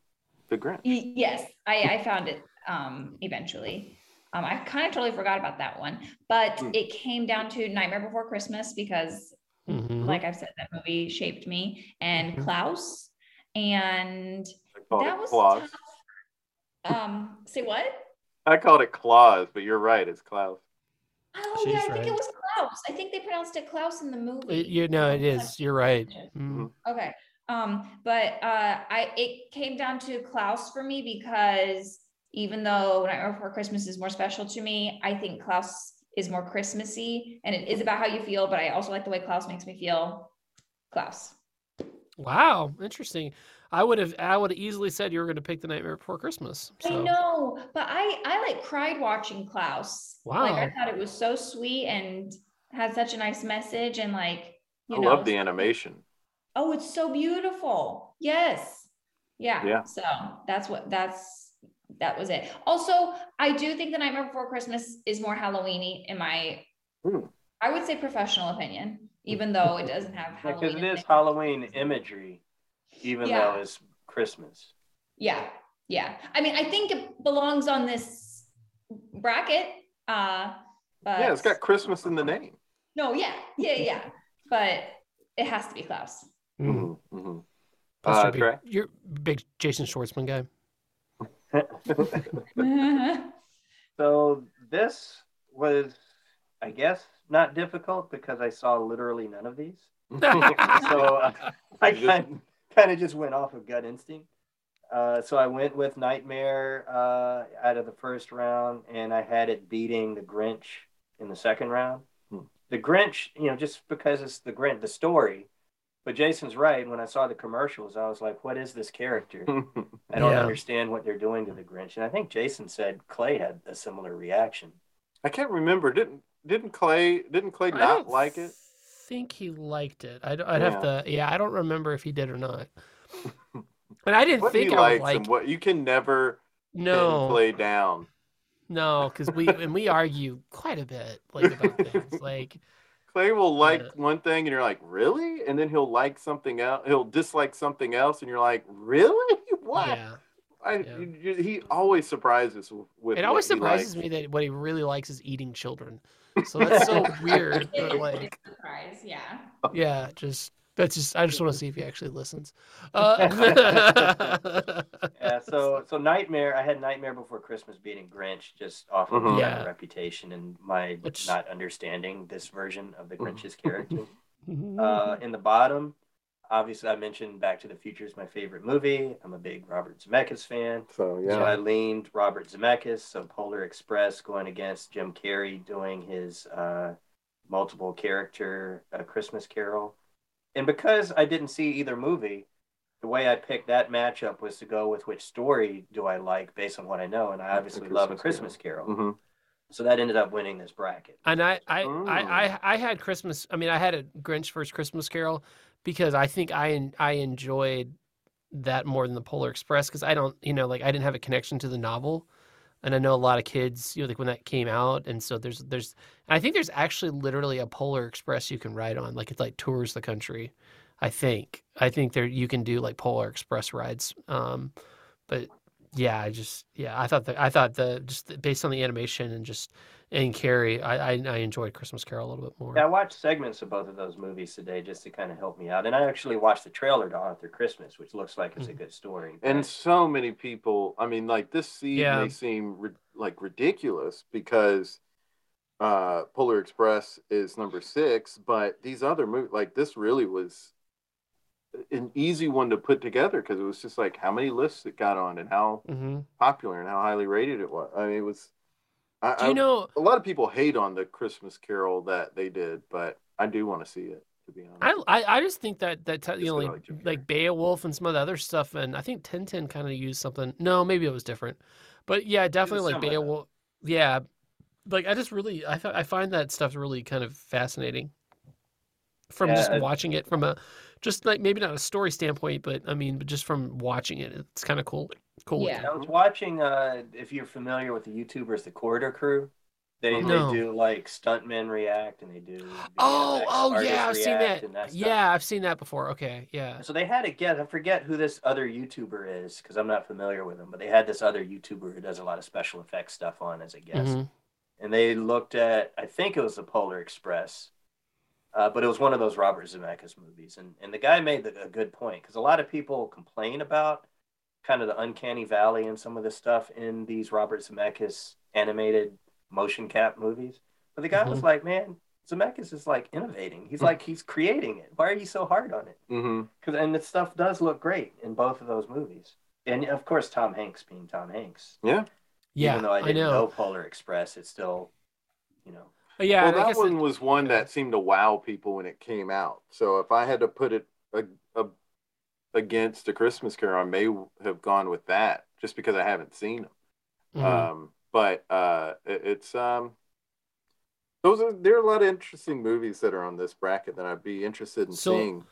The Grinch. yes, I, I found it um, eventually. Um, I kind of totally forgot about that one, but Hmm. it came down to Nightmare Before Christmas because Mhm. like I've said, that movie shaped me and Mhm. Klaus. And that was Claus. tough. Um, say what? I called it Claus, but you're right. It's Klaus. Oh She's yeah, I think it was Klaus. I think they pronounced it Klaus in the movie. It- you know, it is. You're right. Mm. Okay. Um, but uh I it came down to Klaus for me because even though Nightmare Before Christmas is more special to me, I think Klaus is more Christmassy and it is about how you feel, but I also like the way Klaus makes me feel. Klaus. Wow, interesting. I would have I would have easily said you were going to pick the Nightmare Before Christmas. I know, but I I like cried watching Klaus. Wow, like I thought it was so sweet and had such a nice message and like you I know love the animation. oh it's so beautiful. Yes. Yeah. Yeah. So that's what that's that was it. Also, I do think the Nightmare Before Christmas is more Halloweeny in my Hmm. I would say professional opinion, even though it doesn't have Because Halloween. it in is Halloween imagery, even Yeah. though it's Christmas. Yeah, yeah. I mean, I think it belongs on this bracket. Uh, but Yeah, it's got Christmas in the name. no, yeah, yeah, yeah. but it has to be Klaus. Mm. Mhm, mhm. Plus Uh, you're, big, Trey? you're big Jason Schwartzman guy. So this was, I guess, not difficult because I saw literally none of these. So uh, I You just- kind kind of just went off of gut instinct. Uh, so I went with Nightmare uh, out of the first round, and I had it beating the Grinch in the second round. Hmm. The Grinch, you know, just because it's the Grinch, the story. But Jason's right. When I saw the commercials, I was like, "What is this character? I don't Yeah. understand what they're doing to the Grinch." And I think Jason said Clay had a similar reaction. I can't remember. Didn't didn't Clay didn't Clay I not don't like it? Think he liked it. I'd, I'd have to. Yeah, I don't remember if he did or not. And I didn't What think he I likes like. and what you can never No, Clay down. no, because we and we argue quite a bit like about things. Like Clay will uh, like Yeah. one thing and you're like, really? And then he'll like something else. He'll dislike something else and you're like, really? What? yeah, I, Yeah. you- you- he always surprises with. it always surprises me that what he really likes is eating children. So that's so weird. But like, surprise, yeah. yeah, just that's just. I just want to see if he actually listens. Uh, Yeah, so so Nightmare, I had Nightmare Before Christmas beating Grinch just off of Mhm. my Yeah. reputation and my Which- not understanding this version of the Grinch's character. Uh, in the bottom, obviously, I mentioned Back to the Future is my favorite movie. I'm a big Robert Zemeckis fan. So So yeah. I leaned Robert Zemeckis, so Polar Express going against Jim Carrey doing his uh, multiple character uh, Christmas Carol. And because I didn't see either movie, the way I picked that matchup was to go with which story do I like based on what I know, and I obviously love A Christmas Christmas Carol. hmm So that ended up winning this bracket. And I, I. I, I, I had Christmas. I mean, I had a Grinch first Christmas Carol because I think I, I enjoyed that more than the Polar Express because I don't, you know, like I didn't have a connection to the novel, and I know a lot of kids, you know, like when that came out, and so there's, there's, I think there's actually literally a Polar Express you can ride on, like it like tours the country. I think, I think there you can do like Polar Express rides. Um, but yeah, I just yeah, I thought that I thought the just the- based on the animation and just and Carrey, I, I I enjoyed Christmas Carol a little bit more. Yeah, I watched segments of both of those movies today just to kind of help me out, and I actually watched the trailer to Arthur Christmas, which looks like it's a good story. And so many people. I mean, like this seed Yeah. may seem ri- like ridiculous because uh Polar Express is number six, but these other movies, like this, really was an easy one to put together because it was just like how many lists it got on and how hmm popular and how highly rated it was. I mean, it was. I, Do you I- know? a lot of people hate on the Christmas Carol that they did, but I do want to see it. To be honest, I, I I just think that that t- you know like like Beowulf and some of the other stuff, and I think Tintin kind of used something. No, maybe it was different, but yeah, definitely like similar, though. Beowulf. Yeah, like I just really I I find that stuff really kind of fascinating from Yeah, just I- watching it from a just like maybe not a story standpoint, but I mean, but just from watching it, it's kind of cool. Cool. Yeah. I was watching. Uh, if you're familiar with the YouTubers, the Corridor Crew, they No. they do like stuntmen react and they do. Oh, VFX oh artists yeah, I've seen react that. yeah, I've seen that before. Okay, yeah. So they had a guest. I forget who this other YouTuber is because I'm not familiar with him. But they had this other YouTuber who does a lot of special effects stuff on as a guest. Mhm. and they looked at I think it was the Polar Express, uh, but it was one of those Robert Zemeckis movies, and and the guy made the, a good point because a lot of people complain about kind of the uncanny valley and some of the stuff in these Robert Zemeckis animated motion cap movies, but the guy was Mhm. like, man. Zemeckis is like innovating. He's like he's creating it. Why are you so hard on it? Because and the stuff does look great in both of those movies, and of course Tom Hanks being Tom Hanks. Yeah. Yeah, Even though I I, didn't know. know Polar Express, it's still, you know, Yeah, well, that one it- was one that seemed to wow people when it came out. So if I had to put it a, a, against a Christmas Carol, I may have gone with that just because I haven't seen them. Mhm. Um, but uh, it, it's um, those are there are a lot of interesting movies that are on this bracket that I'd be interested in So- seeing.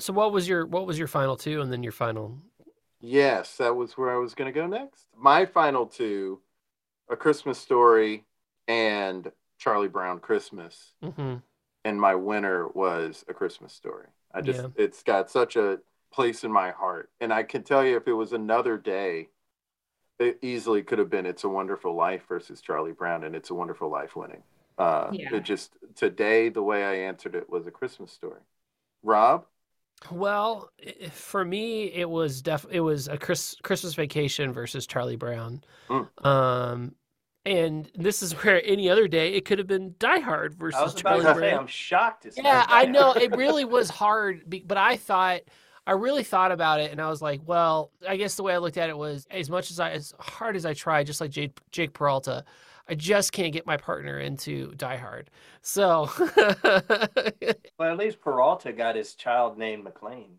so what was your what was your final two, and then your final? Yes, that was where I was going to go next. My final two, A Christmas Story and Charlie Brown Christmas. hmm and my winner was a christmas story i just Yeah. it's got such a place in my heart and i can tell you if it was another day it easily could have been it's a wonderful life versus charlie brown and it's a wonderful life winning uh Yeah. it just today the way i answered it was a christmas story rob Well, for me, it was def it was a Chris, Christmas Vacation versus Charlie Brown. Mm. Um, and this is where any other day it could have been Die Hard versus I was about Charlie to say, Brown. I'm shocked. Yeah, I know it really was hard, but I thought I really thought about it, and I was like, well, I guess the way I looked at it was as much as I, as hard as I try, just like Jake, Jake Peralta, I just can't get my partner into Die Hard. So, Well, at least Peralta got his child named McClane.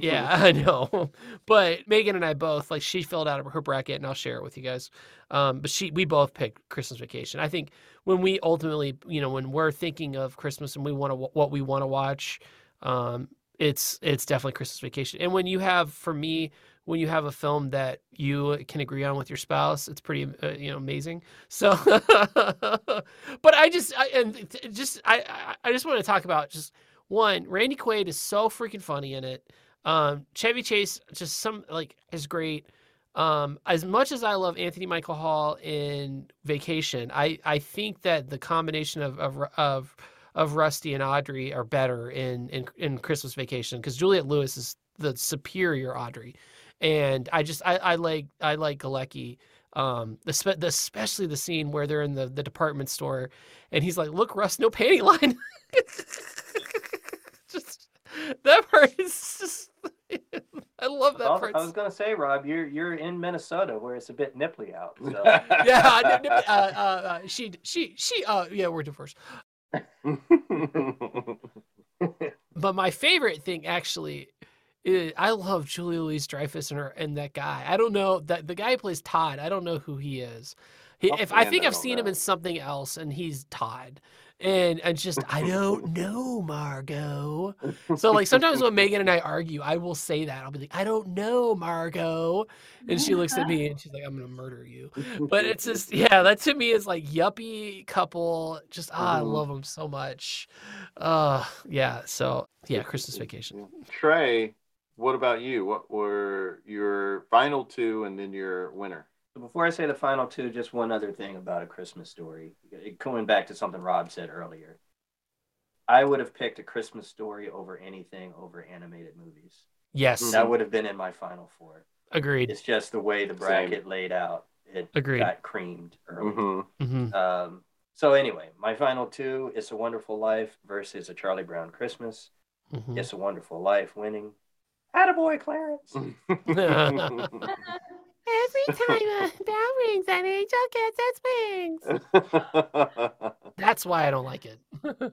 yeah, I know. But Megan and I both like she filled out her bracket, and I'll share it with you guys. Um, but she, we both picked Christmas Vacation. I think when we ultimately, you know, when we're thinking of Christmas and we want to what we want to watch, um, it's it's definitely Christmas Vacation. And when you have, for me, when you have a film that you can agree on with your spouse, it's pretty, uh, you know, amazing. So, but I just, I, and just, I, I- just want to talk about just one. Randy Quaid is so freaking funny in it. Um, Chevy Chase, just some like is great. Um, as much as I love Anthony Michael Hall in Vacation, I I think that the combination of of of, of Rusty and Audrey are better in in, in Christmas Vacation because Juliette Lewis is the superior Audrey, and I just I, I like I like Galecki. Um, the, the especially the scene where they're in the, the department store, and he's like, "Look, Russ, no panty line." just that part is just. I love that Well, part. I was gonna say, Rob, you're you're in Minnesota where it's a bit nipply out. So yeah, I uh, uh, uh, she, she, she. Uh, yeah, we're divorced. But my favorite thing actually, is, I love Julia Louise Dreyfus and her and that guy. I don't know that the guy who plays Todd. I don't know who he is. He, if I think I I've seen him in something else, and he's Todd. And and just I don't know Margo. So like sometimes when Megan and I argue, I will say that I'll be like, I don't know Margo, and she looks at me and she's like, I'm gonna murder you. But it's just yeah, that to me is like yuppie couple. Just ah, I Mhm. love them so much. Uh yeah. So yeah, Christmas vacation. Trey, what about you? What were your final two and then your winner? So before I say the final two, just one other thing about a Christmas story. Going back to something Rob said earlier, I would have picked a Christmas story over anything over animated movies. Yes, That would have been in my final four. agreed. It's just the way the bracket laid out. It Agreed. got creamed early. hmm hmm Um, so anyway, my final two: "It's a Wonderful Life" versus "A Charlie Brown Christmas." hmm "It's a Wonderful Life" winning. Attaboy, Clarence. Every time a bell rings, an angel gets its wings. That's why I don't like it.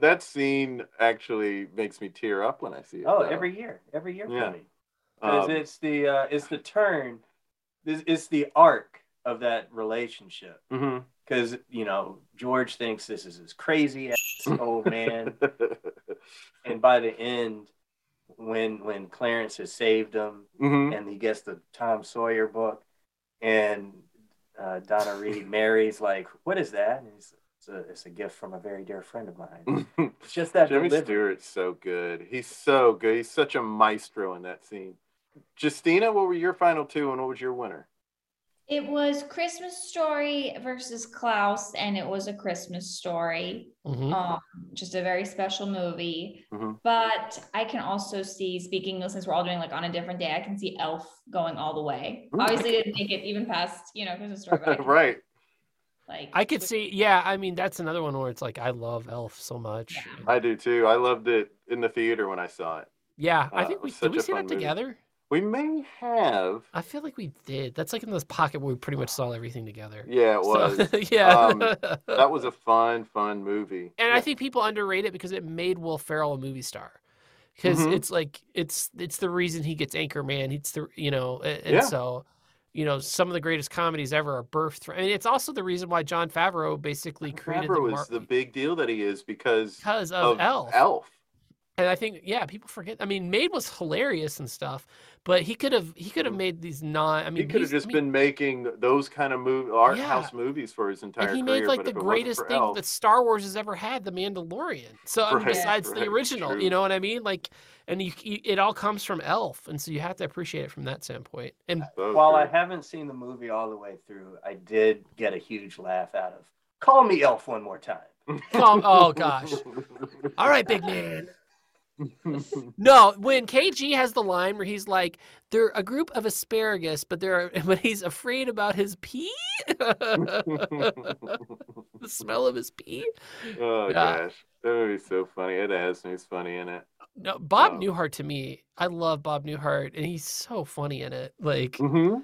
that scene actually makes me tear up when I see it. Oh, though. every year, every year Yeah. for me. Because Um, it's the uh, it's the turn, it's, it's the arc of that relationship. Because you know George thinks this is his crazy ass old man, and by the end, when when Clarence has saved him Mhm. and he gets the Tom Sawyer book, and uh, Donna Reed Mary's like, "What is that?" And he's, it's a it's a gift from a very dear friend of mine. It's just that Jimmy delivery. Stewart's so good. He's so good. He's such a maestro in that scene. Justina, what were your final two, and what was your winner? It was Christmas Story versus Klaus, and it was a Christmas story. Mhm. Um, just a very special movie. Mhm. But I can also see, speaking of since we're all doing like on a different day, I can see Elf going all the way. Ooh. Obviously, didn't make it even past you know Christmas Story. But I can- right. Like I could see, yeah. I mean, that's another one where it's like I love Elf so much. Yeah. I do too. I loved it in the theater when I saw it. Yeah, I Uh, think we did. We see fun that movie. We may have. I feel like we did. That's like in this pocket where we pretty much saw everything together. Yeah, it was. So, yeah. Um, that was a fun, fun movie. and I think people underrate it because it made Will Ferrell a movie star. Because Mhm. it's like it's it's the reason he gets Anchorman. It's the you know, and Yeah. so you know some of the greatest comedies ever are birthed. I mean, it's also the reason why Jon Favreau basically created Favreau the, is the big deal that he is because because of, Elf. Elf. And I think yeah, people forget. I mean, Made was hilarious and stuff, but he could have he could have mm-hmm. made these non. I mean, he could have just I mean, been making those kind of movie art Yeah. house movies for his entire and he career. made like the if it wasn't greatest thing Elf- that Star Wars has ever had, The Mandalorian. So I mean, besides right, the original, true. you know what I mean? Like, and you, you, it all comes from Elf, and so you have to appreciate it from that standpoint. And So While I haven't seen the movie all the way through, I did get a huge laugh out of "Call Me Elf" one more time. oh, oh gosh, all right, big man. No, when KG has the line where he's like, "They're a group of asparagus, but they're but he's afraid about his pee, the smell of his pee." oh Yeah. gosh, that movie's so funny. Ed Asner's funny in it. No, Bob Oh. Newhart to me, I love Bob Newhart, and he's so funny in it. Like, Mm-hmm.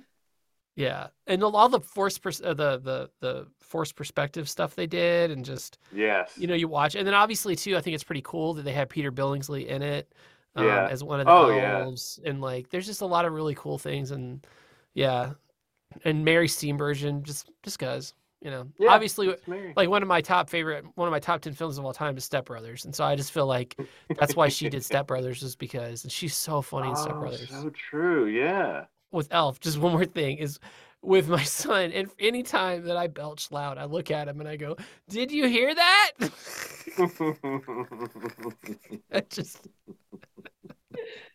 yeah, and all the force pers- uh, the the the force perspective stuff they did, and just Yes. you know you watch, and then obviously too, I think it's pretty cool that they have Peter Billingsley in it, um, Yeah. as one of the Oh, yeah. elves, and like there's just a lot of really cool things, and yeah, and Mary Steenburgen just just cause you know Yeah, obviously like one of my top favorite one of my top 10 films of all time is step brothers and so i just feel like that's why she did step brothers is because and she's so funny in step oh, brothers so true. Yeah. with elf just one more thing is with my son and anytime that i belch loud i look at him and i go did you hear that i just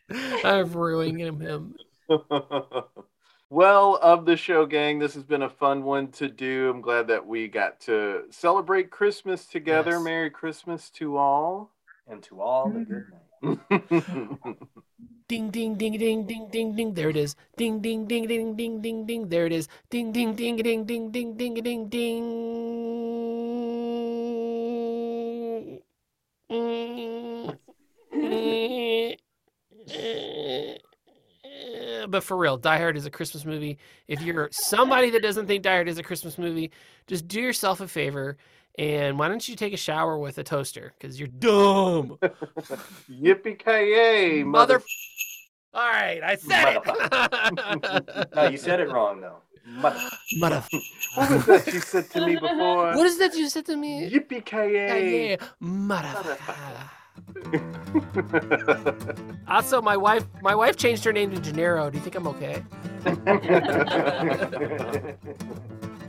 i'm ruining him well, of the show, gang, this has been a fun one to do. I'm glad that we got to celebrate Christmas together. Yes. Merry Christmas to all. And to all the mm. good night. Ding ding ding ding ding ding ding there it is ding ding ding ding ding ding ding there it is ding ding ding ding ding ding ding ding ding but for real die hard is a christmas movie if you're somebody that doesn't think die hard is a christmas movie just do yourself a favor and why don't you take a shower with a toaster because you're dumb Yippee ki Mother. mother. All right, I said it. No, you said it wrong though. Mother- Mother. What was that you said to me before? What is that you said to me? Yippee Yeah, ki yeah. Mother. Also, my wife, my wife changed her name to Gennero. Do you think I'm okay?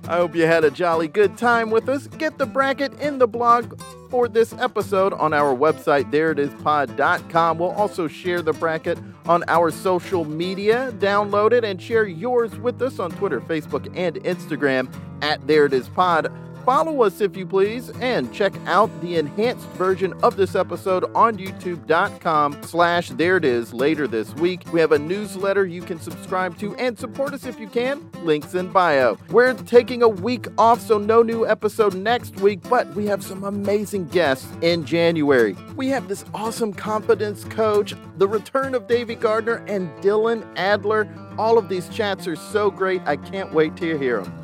I hope you had a jolly good time with us. Get the bracket in the blog for this episode on our website, thereitispod.com. We'll also share the bracket on our social media. Download it and share yours with us on Twitter, Facebook, and Instagram at thereitispod. Follow us if you please, and check out the enhanced version of this episode on youtube.com slash there it is later this week. We have a newsletter you can subscribe to and support us if you can. Links in bio. We're taking a week off, so no new episode next week, but we have some amazing guests in January. We have this awesome confidence coach, the return of Davy Gardner, and Dylan Adler. All of these chats are so great. I can't wait to hear them.